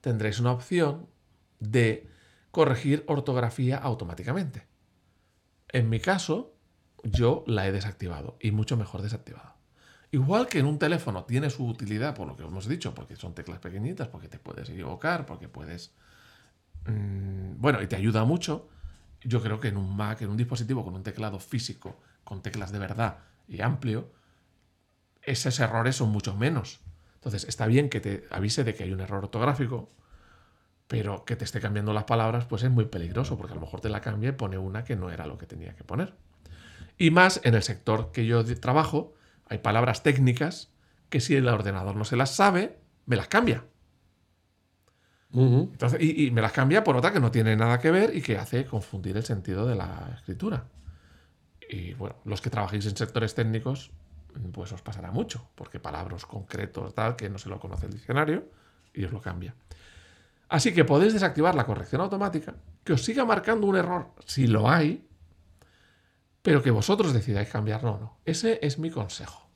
S2: tendréis una opción de corregir ortografía automáticamente. En mi caso, yo la he desactivado y mucho mejor desactivado. Igual que en un teléfono tiene su utilidad, por lo que hemos dicho, porque son teclas pequeñitas, porque te puedes equivocar, porque puedes... Mm, bueno, y te ayuda mucho. Yo creo que en un Mac, en un dispositivo con un teclado físico, con teclas de verdad y amplio, esos errores son mucho menos. Entonces, está bien que te avise de que hay un error ortográfico, pero que te esté cambiando las palabras, pues es muy peligroso, porque a lo mejor te la cambia y pone una que no era lo que tenía que poner. Y más en el sector que yo trabajo, hay palabras técnicas que si el ordenador no se las sabe, me las cambia. Entonces, y, y, me las cambia por otra que no tiene nada que ver y que hace confundir el sentido de la escritura. Y bueno, los que trabajéis en sectores técnicos, pues os pasará mucho, porque palabras concretos, tal, que no se lo conoce el diccionario, y os lo cambia. Así que podéis desactivar la corrección automática, que os siga marcando un error si lo hay, pero que vosotros decidáis cambiarlo o no. Ese es mi consejo.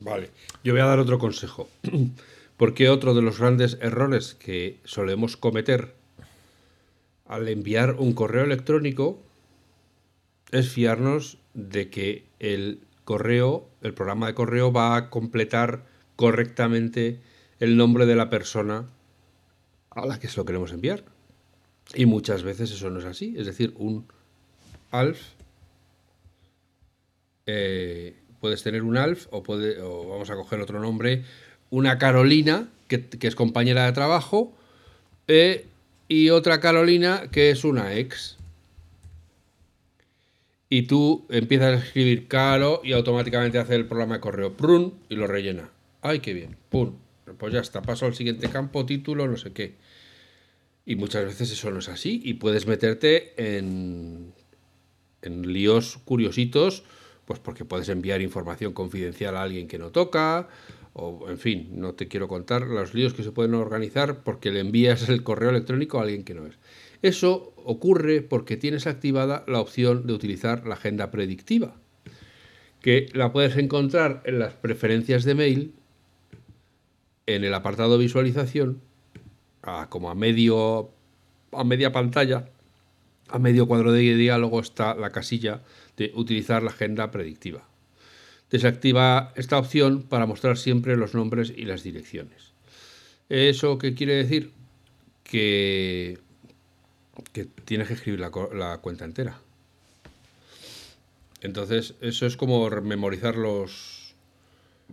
S1: Vale, yo voy a dar otro consejo. Porque otro de los grandes errores que solemos cometer al enviar un correo electrónico es fiarnos de que el correo, el programa de correo va a completar correctamente el nombre de la persona a la que se lo queremos enviar. Y muchas veces eso no es así. Es decir, un alf. Eh, puedes tener un alf o, puede, o vamos a coger otro nombre, una Carolina, que, es compañera de trabajo, eh, y otra Carolina que es una ex y tú empiezas a escribir caro y automáticamente hace el programa de correo prun y lo rellena. ¡Ay, qué bien! ¡Pum! Pues ya está, paso al siguiente campo, título, no sé qué. Y muchas veces eso no es así y puedes meterte en, en líos curiositos, pues porque puedes enviar información confidencial a alguien que no toca, o en fin, no te quiero contar los líos que se pueden organizar porque le envías el correo electrónico a alguien que no es. Eso ocurre porque tienes activada la opción de utilizar la agenda predictiva, que la puedes encontrar en las preferencias de mail, en el apartado visualización, como a medio a media pantalla, a medio cuadro de diálogo está la casilla de utilizar la agenda predictiva. Desactiva esta opción para mostrar siempre los nombres y las direcciones. ¿Eso qué quiere decir? Que, que tienes que escribir la, la cuenta entera. Entonces, eso es como memorizar los.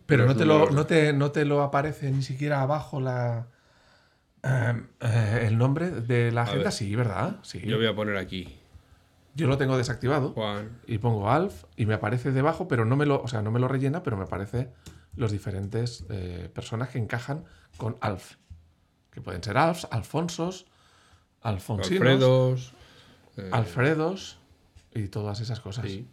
S2: Pero no, te lo, no, te, no te lo aparece ni siquiera abajo la, em, eh, el nombre de la agenda, sí, ¿verdad? Sí.
S1: Yo voy a poner aquí.
S2: Yo lo tengo desactivado y pongo Alf y me aparece debajo, pero no me lo, o sea, no me lo rellena, pero me aparece los diferentes eh, personas que encajan con Alf. Que pueden ser Alfs, Alfonsos, Alfonsinos,
S1: Alfredos.
S2: eh, Alfredos y todas esas cosas.
S1: Sí.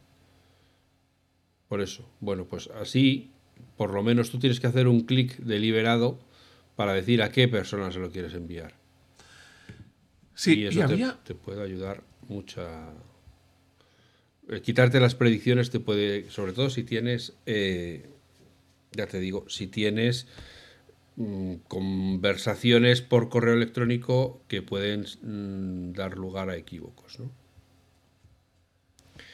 S1: Por eso. Bueno, pues así, por lo menos tú tienes que hacer un clic deliberado para decir a qué persona se lo quieres enviar.
S2: Sí,
S1: y
S2: y,
S1: eso te- te, puede ayudar mucha. Eh, Quitarte las predicciones te puede, sobre todo si tienes, eh, ya te digo, si tienes mm, conversaciones por correo electrónico que pueden mm, dar lugar a equívocos, ¿no?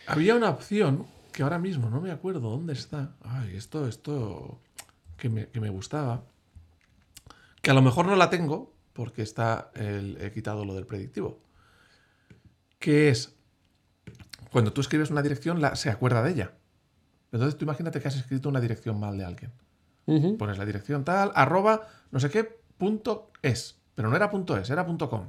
S2: Había una opción que ahora mismo no me acuerdo dónde está. Ay, esto, esto que me, que me gustaba. Que a lo mejor no la tengo porque está el- he quitado lo del predictivo. Que es cuando tú escribes una dirección, la, se acuerda de ella. Entonces tú imagínate que has escrito una dirección mal de alguien. Pones la dirección tal, arroba, no sé qué, punto es. Pero no era punto es, era punto com.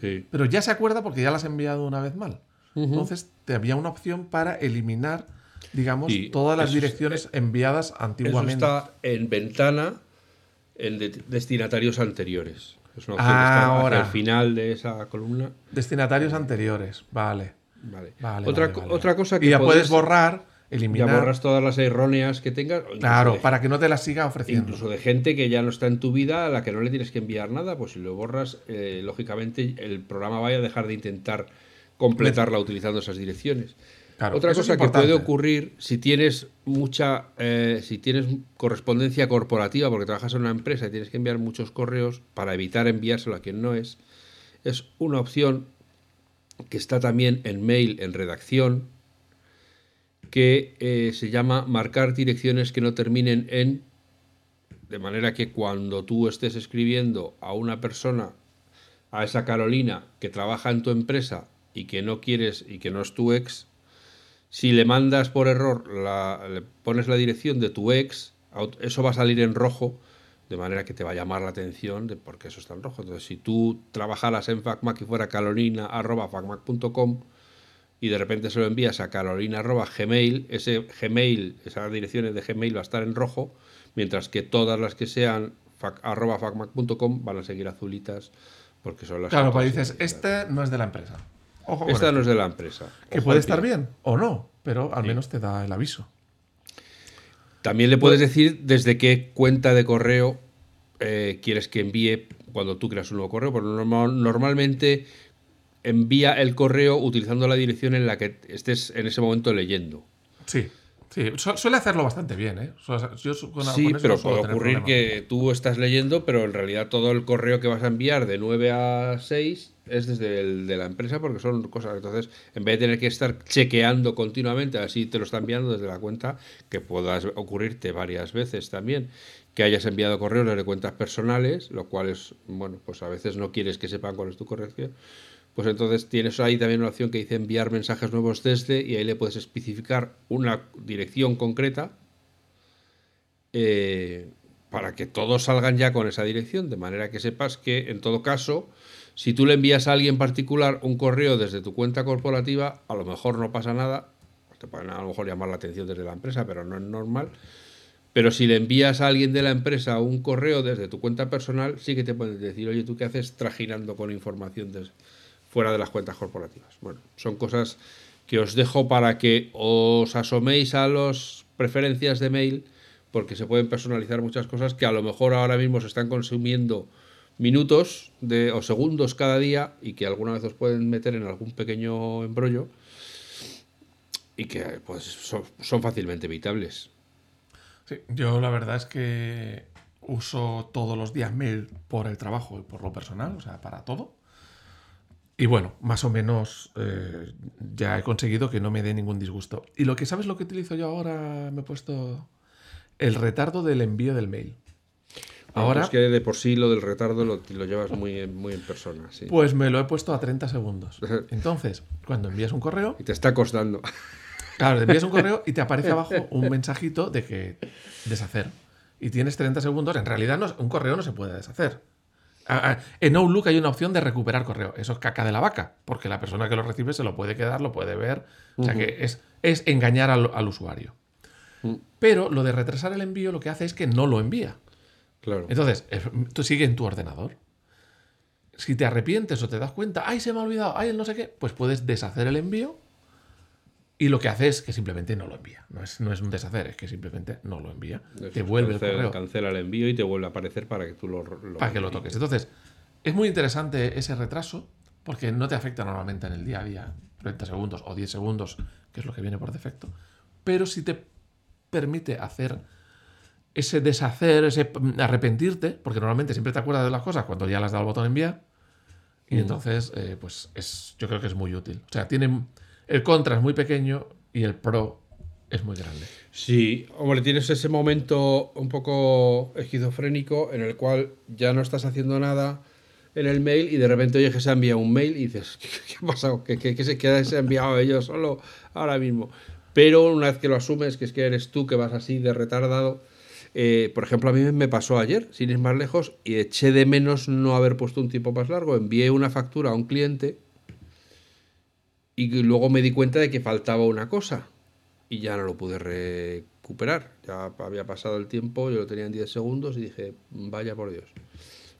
S1: Sí.
S2: Pero ya se acuerda porque ya la has enviado una vez mal. Entonces te había una opción para eliminar, digamos,
S1: Y
S2: todas las
S1: eso es-
S2: direcciones enviadas
S1: Eso
S2: antiguamente.
S1: está en ventana en de- destinatarios anteriores. Es una opción
S2: Ah,
S1: que está
S2: ahora.
S1: el final de esa columna.
S2: Destinatarios anteriores, vale.
S1: Vale.
S2: vale
S1: otra,
S2: vale,
S1: co-
S2: vale.
S1: otra cosa que
S2: Y ya
S1: puedes-
S2: puedes borrar,
S1: Ya
S2: eliminar.
S1: borras todas las erróneas que tengas.
S2: claro,
S1: de-
S2: para que no te las siga ofreciendo.
S1: Incluso de gente que ya no está en tu vida, a la que no le tienes que enviar nada, pues si lo borras, eh, lógicamente el programa vaya a dejar de intentar completarla utilizando esas direcciones.
S2: Claro,
S1: Otra cosa que puede ocurrir si tienes mucha, eh, si tienes correspondencia corporativa, porque trabajas en una empresa y tienes que enviar muchos correos para evitar enviárselo a quien no es, es una opción que está también en mail, en redacción, que eh, se llama marcar direcciones que no terminen en, de manera que cuando tú estés escribiendo a una persona, a esa Carolina que trabaja en tu empresa y que no quieres y que no es tu ex, si le mandas por error, le pones la dirección de tu ex, eso va a salir en rojo, de manera que te va a llamar la atención de por qué eso está en rojo. Entonces, si tú trabajaras en FacMac y fuera carolina.facmac.com y de repente se lo envías a carolina.gmail, ese Gmail, esas direcciones de Gmail va a estar en rojo, mientras que todas las que sean facmac.com van a seguir azulitas porque son las
S2: Claro, pues dices, este no es de la empresa. Ojo
S1: Esta
S2: esto.
S1: no es de la empresa.
S2: Que puede estar bien o no, pero al menos te da el aviso.
S1: También le puedes decir desde qué cuenta de correo eh, quieres que envíe cuando tú creas un nuevo correo, porque normal- normalmente envía el correo utilizando la dirección en la que estés en ese momento leyendo.
S2: Sí, sí. Su- suele hacerlo bastante bien, ¿eh? Yo con-
S1: Sí,
S2: con
S1: pero puede ocurrir que tú estás leyendo, pero en realidad todo el correo que vas a enviar de 9 a 6 es desde el de la empresa porque son cosas. Entonces, en vez de tener que estar chequeando continuamente, así te lo está enviando desde la cuenta, que puedas ocurrirte varias veces también, que hayas enviado correos desde cuentas personales, lo cual es, bueno, pues a veces no quieres que sepan cuál es tu corrección. Pues entonces tienes ahí también una opción que dice enviar mensajes nuevos desde y ahí le puedes especificar una dirección concreta eh, para que todos salgan ya con esa dirección, de manera que sepas que en todo caso, si tú le envías a alguien particular un correo desde tu cuenta corporativa, a lo mejor no pasa nada, te pueden a lo mejor llamar la atención desde la empresa, pero no es normal. Pero si le envías a alguien de la empresa un correo desde tu cuenta personal, sí que te pueden decir, oye, ¿tú qué haces trajinando con información des- fuera de las cuentas corporativas? Bueno, son cosas que os dejo para que os asoméis a las preferencias de mail, porque se pueden personalizar muchas cosas que a lo mejor ahora mismo se están consumiendo minutos o segundos cada día y que alguna vez os pueden meter en algún pequeño embrollo y que pues son, fácilmente evitables.
S2: Yo la verdad es que uso todos los días mail por el trabajo y por lo personal, o sea, para todo. Y bueno, más o menos eh, ya he conseguido que no me dé ningún disgusto. Y lo que sabes lo que utilizo yo ahora, me he puesto el retardo del envío del mail.
S1: Ahora, es que de por sí lo del retardo lo, llevas muy, muy en persona.
S2: Pues me lo he puesto a 30 segundos. Entonces, cuando envías un correo.
S1: Y te está costando.
S2: Claro, te envías un correo y te aparece abajo un mensajito de que deshacer. Y tienes 30 segundos. En realidad, no, un correo no se puede deshacer. En Outlook hay una opción de recuperar correo. Eso es caca de la vaca, porque la persona que lo recibe se lo puede quedar, lo puede ver. O sea que es, es engañar al, usuario. Mm. Pero lo de retrasar el envío lo que hace es que no lo envía.
S1: Claro.
S2: Entonces, tú sigue en tu ordenador. Si te arrepientes o te das cuenta, ay, se me ha olvidado, ay, el no sé qué, pues puedes deshacer el envío y lo que hace es que simplemente no lo envía. No es, no es un deshacer, es que simplemente no lo envía. te vuelve
S1: el correo. Cancela el envío y te vuelve a aparecer para que tú lo,
S2: Para que lo toques. Entonces, es muy interesante ese retraso porque no te afecta normalmente en el día a día, 30 segundos o 10 segundos, que es lo que viene por defecto. Pero sí te permite hacer ese deshacer, ese arrepentirte, porque normalmente siempre te acuerdas de las cosas cuando ya le has dado el botón enviar. Y entonces, eh, pues es, yo creo que es muy útil. O sea, tiene el contra es muy pequeño y el pro es muy grande.
S1: Sí, hombre, tienes ese momento un poco esquizofrénico en el cual ya no estás haciendo nada en el mail y de repente oyes que se ha enviado un mail y dices, ¿qué, ha pasado? ¿Qué, se, qué se ha enviado ellos solo ahora mismo? Pero una vez que lo asumes, que es que eres tú que vas así de retardado, eh, por ejemplo, a mí me pasó ayer, sin ir más lejos, y eché de menos no haber puesto un tiempo más largo. Envié una factura a un cliente y luego me di cuenta de que faltaba una cosa y ya no lo pude recuperar. Ya había pasado el tiempo, yo lo tenía en 10 segundos y dije, vaya por Dios.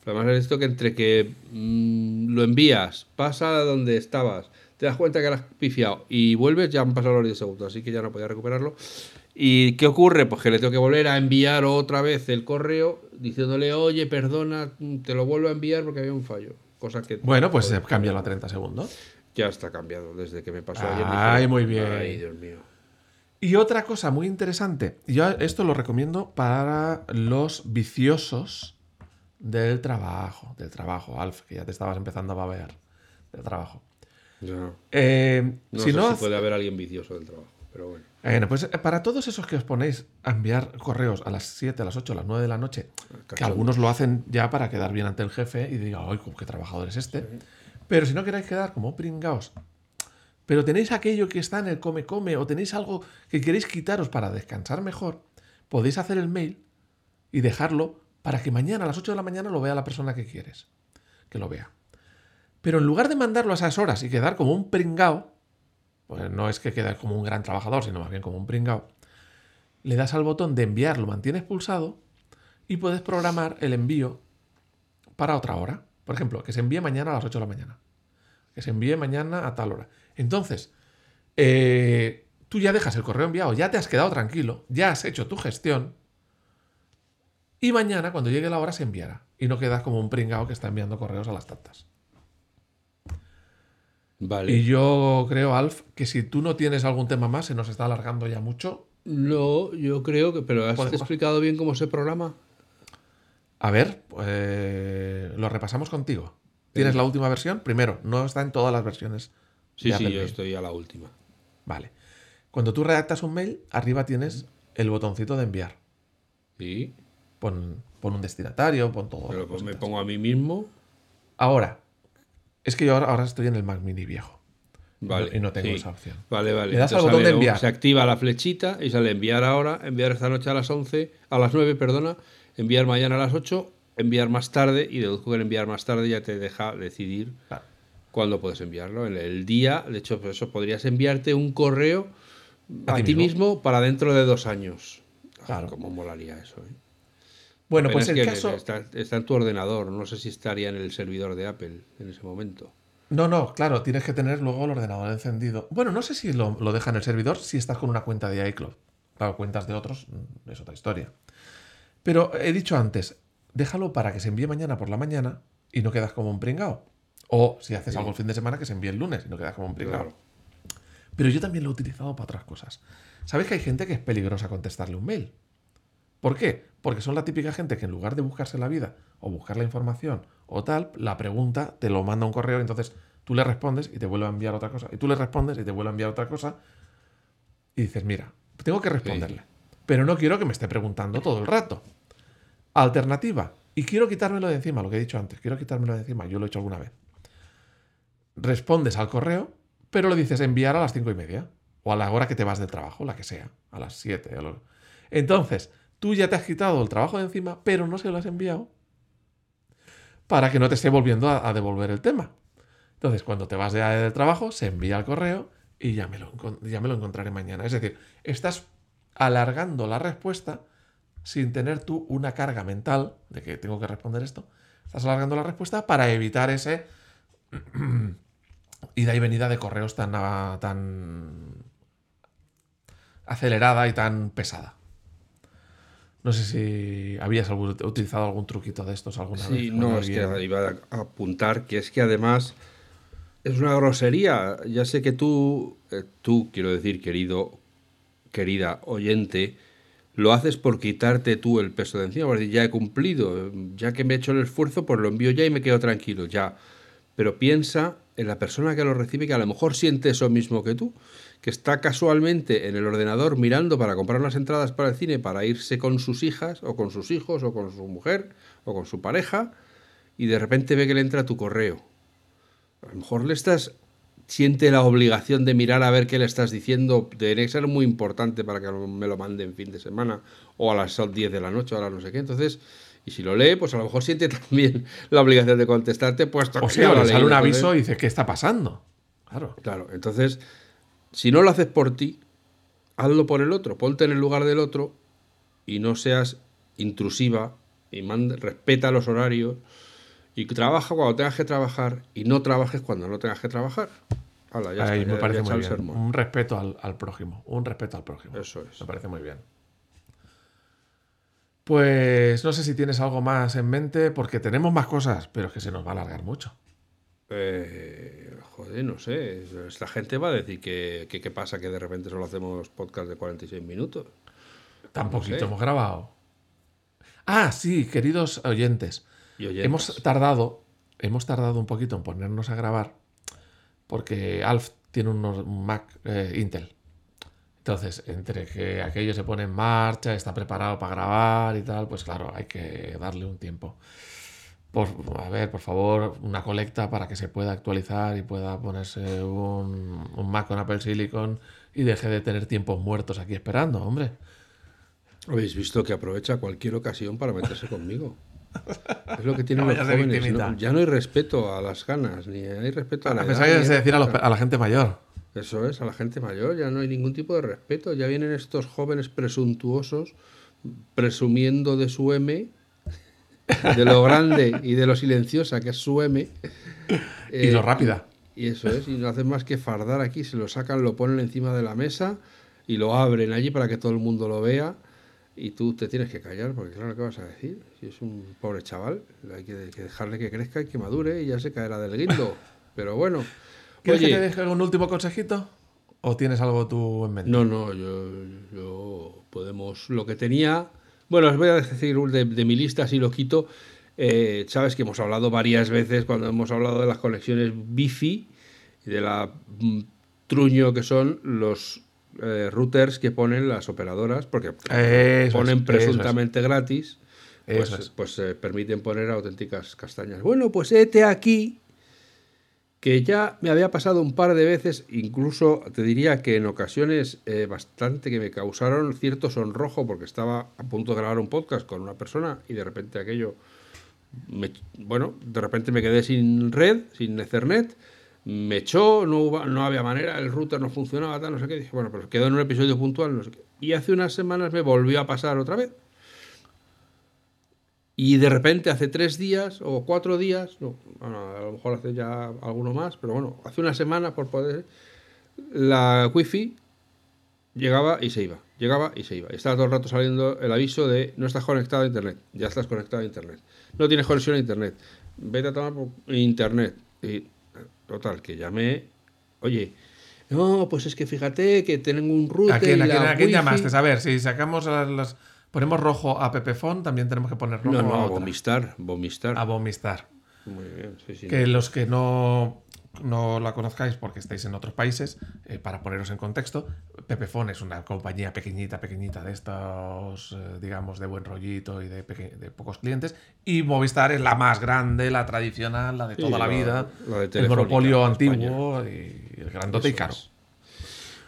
S1: Además es esto que entre que mm, lo envías, pasa a donde estabas, te das cuenta que lo has pifiado y vuelves, ya han pasado los 10 segundos, así que ya no podía recuperarlo. ¿Y qué ocurre? Pues que le tengo que volver a enviar otra vez el correo diciéndole, oye, perdona, te lo vuelvo a enviar porque había un fallo. Cosa que...
S2: Bueno, pues cambia a 30 segundos.
S1: Ya está cambiado desde que me pasó ayer.
S2: Ay, muy bien.
S1: Ay, Dios mío.
S2: Y otra cosa muy interesante, yo esto lo recomiendo para los viciosos del trabajo, del trabajo, Alf, que ya te estabas empezando a babear del trabajo.
S1: Eh, no si sé no, si puede haber alguien vicioso del trabajo, pero bueno.
S2: Bueno, pues eh, para todos esos que os ponéis a enviar correos a las 7, a las 8, a las 9 de la noche, que algunos lo hacen ya para quedar bien ante el jefe y diga, ¡ay, qué trabajador es este! Pero si no queréis quedar como pringaos, pero tenéis aquello que está en el come-come o tenéis algo que queréis quitaros para descansar mejor, podéis hacer el mail y dejarlo para que mañana a las 8 de la mañana lo vea la persona que quieres que lo vea. Pero en lugar de mandarlo a esas horas y quedar como un pringao, pues no es que quede como un gran trabajador, sino más bien como un pringao, le das al botón de enviar, lo mantienes pulsado y puedes programar el envío para otra hora. Por ejemplo, que se envíe mañana a las 8 de la mañana que se envíe mañana a tal hora. Entonces, eh, tú ya dejas el correo enviado, ya te has quedado tranquilo, ya has hecho tu gestión. Y mañana, cuando llegue la hora, se enviará. Y no quedas como un pringao que está enviando correos a las tantas.
S1: Vale.
S2: Y yo creo, Alf, que si tú no tienes algún tema más, se nos está alargando ya mucho.
S1: No, yo creo que. Pero has explicado bien cómo se programa.
S2: A ver, pues, lo repasamos contigo. ¿Tienes la última versión? Primero, no está en todas las versiones.
S1: Sí, sí, yo estoy a la última.
S2: Vale. Cuando tú redactas un mail, arriba tienes el botoncito de enviar.
S1: Sí.
S2: Pon, un destinatario, pon todo.
S1: Pero pues me pongo a mí mismo.
S2: Ahora, es que yo ahora, estoy en el Mac Mini viejo. Vale. Y no tengo esa opción.
S1: Vale, vale. Le das al botón de enviar. Se activa la flechita y sale enviar ahora, enviar esta noche a las 11, a las 9, perdona, enviar mañana a las 8 enviar más tarde y deduzco que el enviar más tarde ya te deja decidir cuándo puedes enviarlo. En el día, de hecho, pues eso podrías enviarte un correo a, ti, mismo? para dentro de dos años. Ah, claro. ¿Cómo molaría eso? Eh?
S2: Bueno, pues el caso...
S1: Está, en tu ordenador, no sé si estaría en el servidor de Apple en ese momento.
S2: No, no, claro, tienes que tener luego el ordenador encendido. Bueno, no sé si lo, lo deja en el servidor si estás con una cuenta de iCloud. Claro, cuentas de otros mm, es otra historia. Pero he dicho antes, déjalo para que se envíe mañana por la mañana y no quedas como un pringao. O si haces algo el fin de semana, que se envíe el lunes y no quedas como un pringao. Pero yo también lo he utilizado para otras cosas. ¿Sabes que hay gente que es peligrosa contestarle un mail? ¿Por qué? Porque son la típica gente que en lugar de buscarse la vida, o buscar la información, o tal, la pregunta te lo manda un correo, entonces tú le respondes y te vuelve a enviar otra cosa. Y tú le respondes y te vuelve a enviar otra cosa. Y dices, mira, tengo que responderle. Pero no quiero que me esté preguntando todo el rato. Alternativa. Y quiero quitármelo de encima, lo que he dicho antes. Quiero quitármelo de encima. Yo lo he hecho alguna vez. Respondes al correo, pero le dices enviar a las cinco y media. O a la hora que te vas del trabajo, la que sea. A las siete. Entonces, tú ya te has quitado el trabajo de encima, pero no se lo has enviado para que no te esté volviendo a, devolver el tema. Entonces, cuando te vas de, del trabajo, se envía el correo y ya me, lo, ya me lo encontraré mañana. Es decir, estás alargando la respuesta sin tener tú una carga mental de que tengo que responder esto. Estás alargando la respuesta para evitar ese ida y venida de correos tan, tan acelerada y tan pesada. No sé si habías utilizado algún truquito de estos alguna vez.
S1: Sí, no, es que iba a apuntar que es que además es una grosería. Ya sé que tú, eh, tú quiero decir, querido, querida oyente, lo haces por quitarte tú el peso de encima, decir, ya he cumplido, ya que me he hecho el esfuerzo, pues lo envío ya y me quedo tranquilo, ya. Pero piensa en la persona que lo recibe, que a lo mejor siente eso mismo que tú que está casualmente en el ordenador mirando para comprar unas entradas para el cine para irse con sus hijas o con sus hijos o con su mujer o con su pareja y de repente ve que le entra tu correo. A lo mejor le estás siente la obligación de mirar a ver qué le estás diciendo, tiene que ser muy importante para que me lo mande en fin de semana o a las 10 de la noche o a las no sé qué. Entonces, y si lo lee, pues a lo mejor siente también la obligación de contestarte, puesto
S2: o sea, le sale un aviso y dice, ¿qué está pasando?
S1: Claro. Claro, entonces si no lo haces por ti, hazlo por el otro, ponte en el lugar del otro y no seas intrusiva y respeta los horarios y trabaja cuando tengas que trabajar y no trabajes cuando no tengas que trabajar.
S2: ya me parece muy bien. Un respeto al, prójimo, un respeto al prójimo.
S1: Eso es.
S2: Me parece muy bien. Pues no sé si tienes algo más en mente, porque tenemos más cosas, pero es que se nos va a alargar mucho.
S1: Eh, joder, no sé. Esta gente va a decir que qué pasa que de repente solo hacemos podcast de 46 minutos.
S2: Tampoco hemos grabado. Ah, sí, queridos oyentes. Hemos tardado, hemos tardado un poquito en ponernos a grabar porque Alf tiene un Mac eh, Intel. Entonces, entre que aquello se pone en marcha, está preparado para grabar y tal, pues claro, hay que darle un tiempo por, a ver, por favor, una colecta para que se pueda actualizar y pueda ponerse un, Mac con Apple Silicon y deje de tener tiempos muertos aquí esperando, hombre.
S1: Habéis visto que aprovecha cualquier ocasión para meterse conmigo. Es lo que tienen los jóvenes. ya no hay respeto a las ganas, ni hay respeto a la
S2: edad, decir a, a la gente mayor.
S1: Eso es, a la gente mayor. Ya no hay ningún tipo de respeto. Ya vienen estos jóvenes presuntuosos presumiendo de su M de lo grande y de lo silenciosa que es su M.
S2: y lo eh, rápida.
S1: Y eso es, y no hacen más que fardar aquí, se lo sacan, lo ponen encima de la mesa y lo abren allí para que todo el mundo lo vea. Y tú te tienes que callar, porque claro, ¿qué vas a decir? Si es un pobre chaval, hay que, dejarle que crezca y que madure y ya se caerá del guindo. Pero bueno.
S2: ¿Quieres que te deje un último consejito? ¿O tienes algo tú en mente?
S1: No, no, yo, yo podemos. Lo que tenía bueno, os voy a decir de, de mi lista, si lo quito. Eh, sabes que hemos hablado varias veces cuando hemos hablado de las conexiones Wi-Fi y de la mm, truño que son los eh, routers que ponen las operadoras, porque ponen presuntamente gratis, pues, pues permiten poner auténticas castañas. Bueno, pues este aquí que ya me había pasado un par de veces, incluso te diría que en ocasiones eh, bastante que me causaron cierto sonrojo porque estaba a punto de grabar un podcast con una persona y de repente aquello, bueno, de repente me quedé sin red, sin Ethernet, me echó, no, no había manera, el router no funcionaba, tal, no sé qué, dije, bueno, pero quedó en un episodio puntual, no sé qué. Y hace unas semanas me volvió a pasar otra vez. Y de repente hace tres días o cuatro días, no, a lo mejor hace ya alguno más, pero bueno, hace una semana por poder, la wifi llegaba y se iba, llegaba y se iba. Estaba todo el rato saliendo el aviso de no estás conectado a internet, ya estás conectado a internet. No tienes conexión a internet, vete a tomar por internet. Total, que llamé, oye, no, pues es que fíjate que tienen un router.
S2: ¿A quién, a quién, llamaste? A ver, si sacamos las Ponemos rojo a Pepefon, también tenemos que poner rojo
S1: no, no, a, Bomistar, Bomistar.
S2: A Bomistar.
S1: Muy bien, sí, sí.
S2: Que los que no, no la conozcáis porque estáis en otros países, eh, para poneros en contexto, Pepefone es una compañía pequeñita, pequeñita de estos, eh, digamos, de buen rollito y de, pocos clientes. Y Movistar es la más grande, la tradicional, la de toda la,
S1: la-
S2: vida.
S1: la de
S2: el monopolio antiguo y el grandote y caro.
S1: es.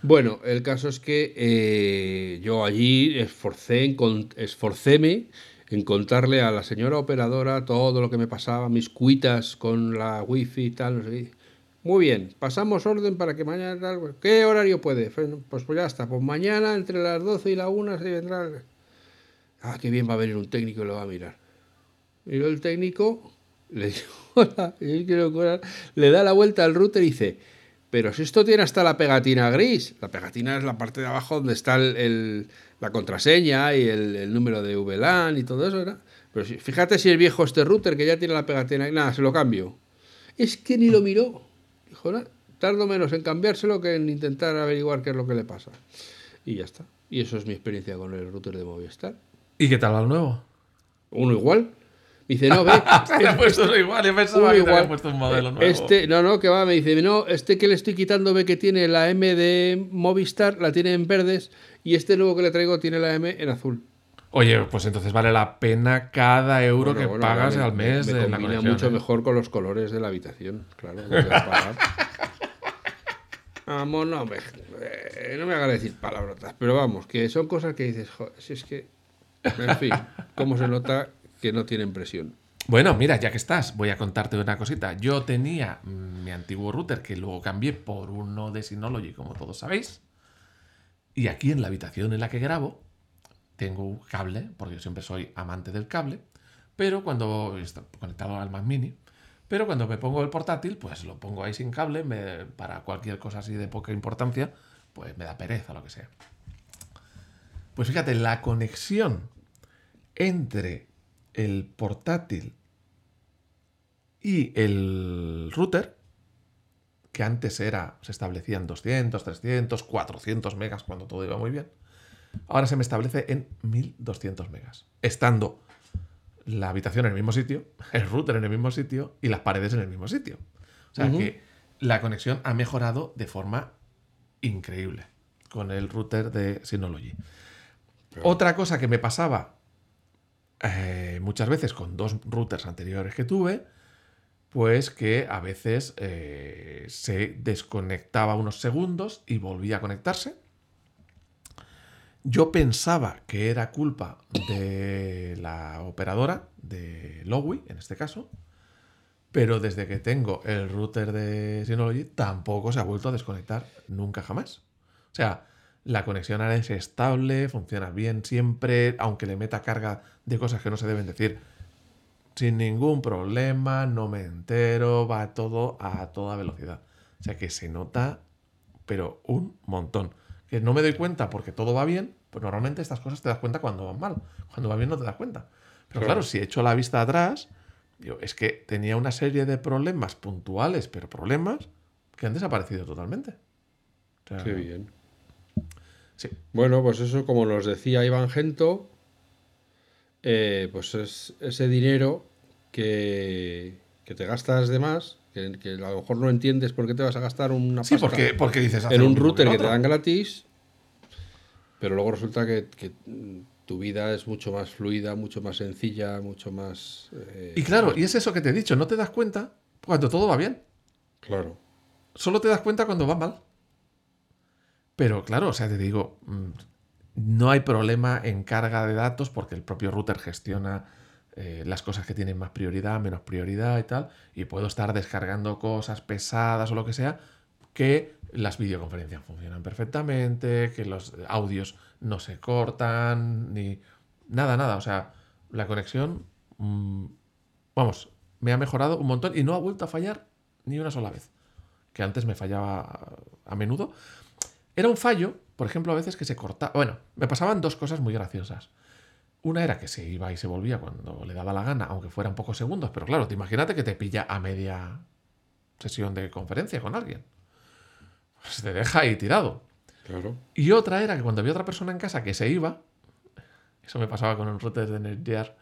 S1: Bueno, el caso es que eh, yo allí esforcé esforcéme en contarle a la señora operadora todo lo que me pasaba, mis cuitas con la wifi y tal, no sé qué. Muy bien, pasamos orden para que mañana. ¿Qué horario puede? Pues, pues ya está, pues mañana entre las 12 y la 1 se vendrá. Ah, qué bien va a venir un técnico y lo va a mirar. Miró el técnico, le hola, le da la vuelta al router y dice, pero si esto tiene hasta la pegatina gris, la pegatina es la parte de abajo donde está el, la contraseña y el, número de VLAN y todo eso. Pero si- fíjate si es viejo este router que ya tiene la pegatina, nada, se lo cambio. Es que ni lo miró. Dijo, "Nah, tardo menos en cambiárselo que en intentar averiguar qué es lo que le pasa. Y ya está. Y eso es mi experiencia con el router de Movistar.
S2: ¿Y qué tal al nuevo?
S1: Uno igual. Me dice, no, ve.
S2: Le he puesto uno igual, yo pensaba
S1: Uno
S2: que te
S1: igual.
S2: había puesto un modelo nuevo.
S1: Este, no, no, que va, me dice, no, este que le estoy quitando ve que tiene la M de Movistar, la tiene en verdes, y este nuevo que le traigo tiene la M en azul.
S2: Oye, pues entonces vale la pena cada euro
S1: Bueno,
S2: que
S1: bueno,
S2: pagas
S1: me-
S2: al mes
S1: me,
S2: de la
S1: combina
S2: conexión.
S1: mucho
S2: ¿eh?
S1: mejor con los colores de la habitación, claro. no voy a pagar. Vamos, no me, eh, no me haga decir palabrotas, pero vamos, que son cosas que dices, joder, si es que, en fin, cómo se nota que no tienen presión.
S2: Bueno, mira, ya que estás, voy a contarte una cosita. Yo tenía mm, mi antiguo router que luego cambié por uno de Synology, como todos sabéis. Y aquí en la habitación en la que grabo tengo cable, porque yo siempre soy amante del cable, pero cuando está conectado al Mac Mini, pero cuando me pongo el portátil, pues lo pongo ahí sin cable, me- para cualquier cosa así de poca importancia, pues me da pereza, lo que sea. Pues fíjate, la conexión entre el portátil y el router, que antes era, se establecían 200, 300, 400 megas cuando todo iba muy bien, ahora se me establece en 1200 megas, estando la habitación en el mismo sitio, el router en el mismo sitio y las paredes en el mismo sitio. O sea que la conexión ha mejorado de forma increíble con el router de Synology. Otra cosa que me pasaba eh, muchas veces con dos routers anteriores que tuve, pues que a veces eh, se desconectaba unos segundos y volvía a conectarse. Yo pensaba que era culpa de la operadora, de Lowy en este caso, pero desde que tengo el router de Synology tampoco se ha vuelto a desconectar nunca jamás. O sea, la conexión ahora es estable, funciona bien siempre, aunque le meta carga de cosas que no se deben decir, sin ningún problema, no me entero, va todo a toda velocidad. O sea que se nota, pero un montón. Que no me doy cuenta porque todo va bien, pues normalmente estas cosas te das cuenta cuando van mal. Cuando va bien no te das cuenta. Pero
S1: Claro.
S2: claro, si echo la vista atrás, digo, es que tenía una serie de problemas puntuales, pero problemas que han desaparecido totalmente. O sea,
S1: Qué bien.
S2: Sí.
S1: Bueno, pues eso, como nos decía Iván Gento, eh, pues es ese dinero que, que te gastas de más, que, que a lo mejor no entiendes por qué te vas a gastar una
S2: Sí,
S1: pasta
S2: porque, porque dices...
S1: en un router que te dan gratis, pero luego resulta que, que, tu vida es mucho más fluida, mucho más sencilla, mucho más... eh,
S2: Y claro, y es eso que te he dicho, no te das cuenta cuando todo va bien.
S1: Claro.
S2: Solo te das cuenta cuando va mal. Pero claro, o sea, te digo, mm, no hay problema en carga de datos porque el propio router gestiona eh, las cosas que tienen más prioridad, menos prioridad y tal. Y puedo estar descargando cosas pesadas o lo que sea, que las videoconferencias funcionan perfectamente, que los audios no se cortan, ni nada, nada. O sea, la conexión, mm, vamos, me ha mejorado un montón y no ha vuelto a fallar ni una sola vez. Que antes me fallaba a menudo. Era un fallo, por ejemplo, a veces que se cortaba. Bueno, me pasaban dos cosas muy graciosas. Una era que se iba y se volvía cuando le daba la gana, aunque fueran pocos segundos, pero claro, te imagínate que te pilla a media sesión de conferencia con alguien. Pues te deja ahí tirado.
S1: Claro.
S2: Y otra era que cuando había otra persona en casa que se iba, eso me pasaba con un router de Netgear,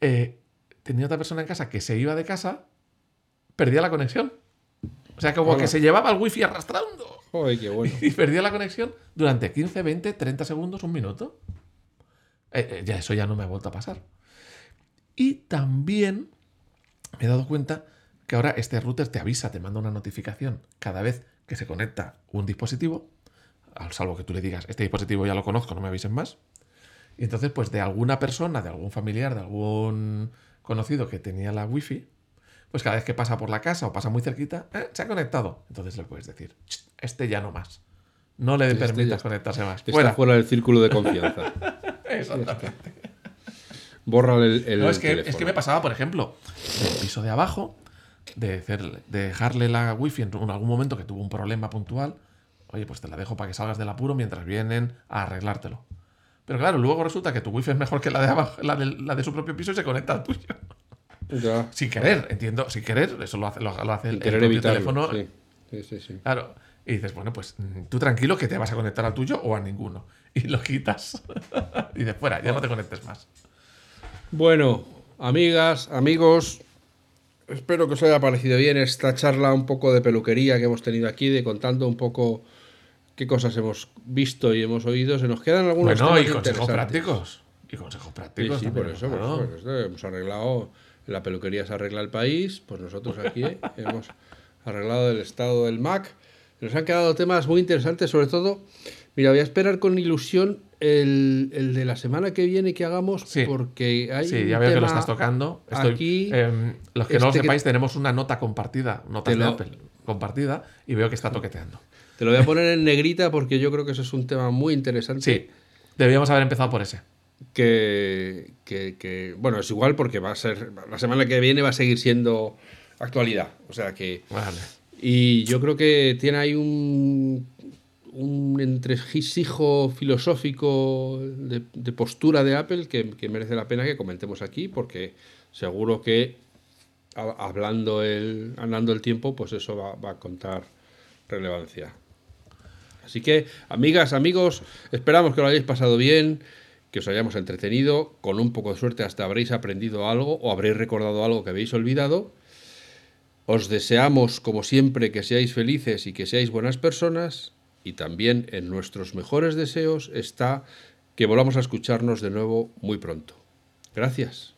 S2: eh, tenía otra persona en casa que se iba de casa, perdía la conexión. O sea, como que se llevaba el wifi arrastrando.
S1: Joder, qué bueno.
S2: Y perdía la conexión durante 15, 20, 30 segundos, un minuto. Eh, eh, ya eso ya no me ha vuelto a pasar. Y también me he dado cuenta que ahora este router te avisa, te manda una notificación cada vez que se conecta un dispositivo, al salvo que tú le digas, este dispositivo ya lo conozco, no me avisen más. Y entonces, pues de alguna persona, de algún familiar, de algún conocido que tenía la wifi, pues cada vez que pasa por la casa o pasa muy cerquita, eh, se ha conectado. Entonces le puedes decir, este ya no más. No le este permitas conectarse más.
S1: Está fuera. fuera del círculo de confianza. Exactamente. Borra el, el
S2: no, es que, es que me pasaba, por ejemplo, el piso de abajo, de, dejarle la wifi en algún momento que tuvo un problema puntual. Oye, pues te la dejo para que salgas del apuro mientras vienen a arreglártelo. Pero claro, luego resulta que tu wifi es mejor que la de abajo, la de, la de su propio piso y se conecta al tuyo. Sin querer, entiendo, sin querer, eso lo hace, lo, hace el, propio teléfono. Sí. Sí, sí, claro. Y dices, bueno, pues mm, tú tranquilo que te vas a conectar al tuyo o a ninguno. Y lo quitas. y de fuera, ya no te conectes más.
S1: Bueno, amigas, amigos, espero que os haya parecido bien esta charla un poco de peluquería que hemos tenido aquí, de contando un poco qué cosas hemos visto y hemos oído. Se nos quedan algunos
S2: bueno, y consejos prácticos. Y consejos prácticos.
S1: Sí, por eso, por eso, hemos arreglado la peluquería se arregla el país, pues nosotros aquí hemos arreglado el estado del Mac. Nos han quedado temas muy interesantes, sobre todo, mira, voy a esperar con ilusión el, de la semana que viene que hagamos, porque hay.
S2: Sí, ya veo que lo estás tocando. aquí, em, los que no lo este sepáis, tenemos una nota compartida, nota de Apple compartida, y veo que está toqueteando.
S1: Te lo voy a poner en negrita porque yo creo que eso es un tema muy interesante.
S2: Sí, debíamos haber empezado por ese
S1: que, bueno, es igual porque va a ser, la semana que viene va a seguir siendo actualidad. O sea que... Y yo creo que tiene ahí un, un filosófico de, postura de Apple que, merece la pena que comentemos aquí porque seguro que hablando el, andando el tiempo, pues eso va, va a contar relevancia. Así que, amigas, amigos, esperamos que lo hayáis pasado bien que os hayamos entretenido, con un poco de suerte hasta habréis aprendido algo o habréis recordado algo que habéis olvidado. Os deseamos, como siempre, que seáis felices y que seáis buenas personas y también en nuestros mejores deseos está que volvamos a escucharnos de nuevo muy pronto. Gracias.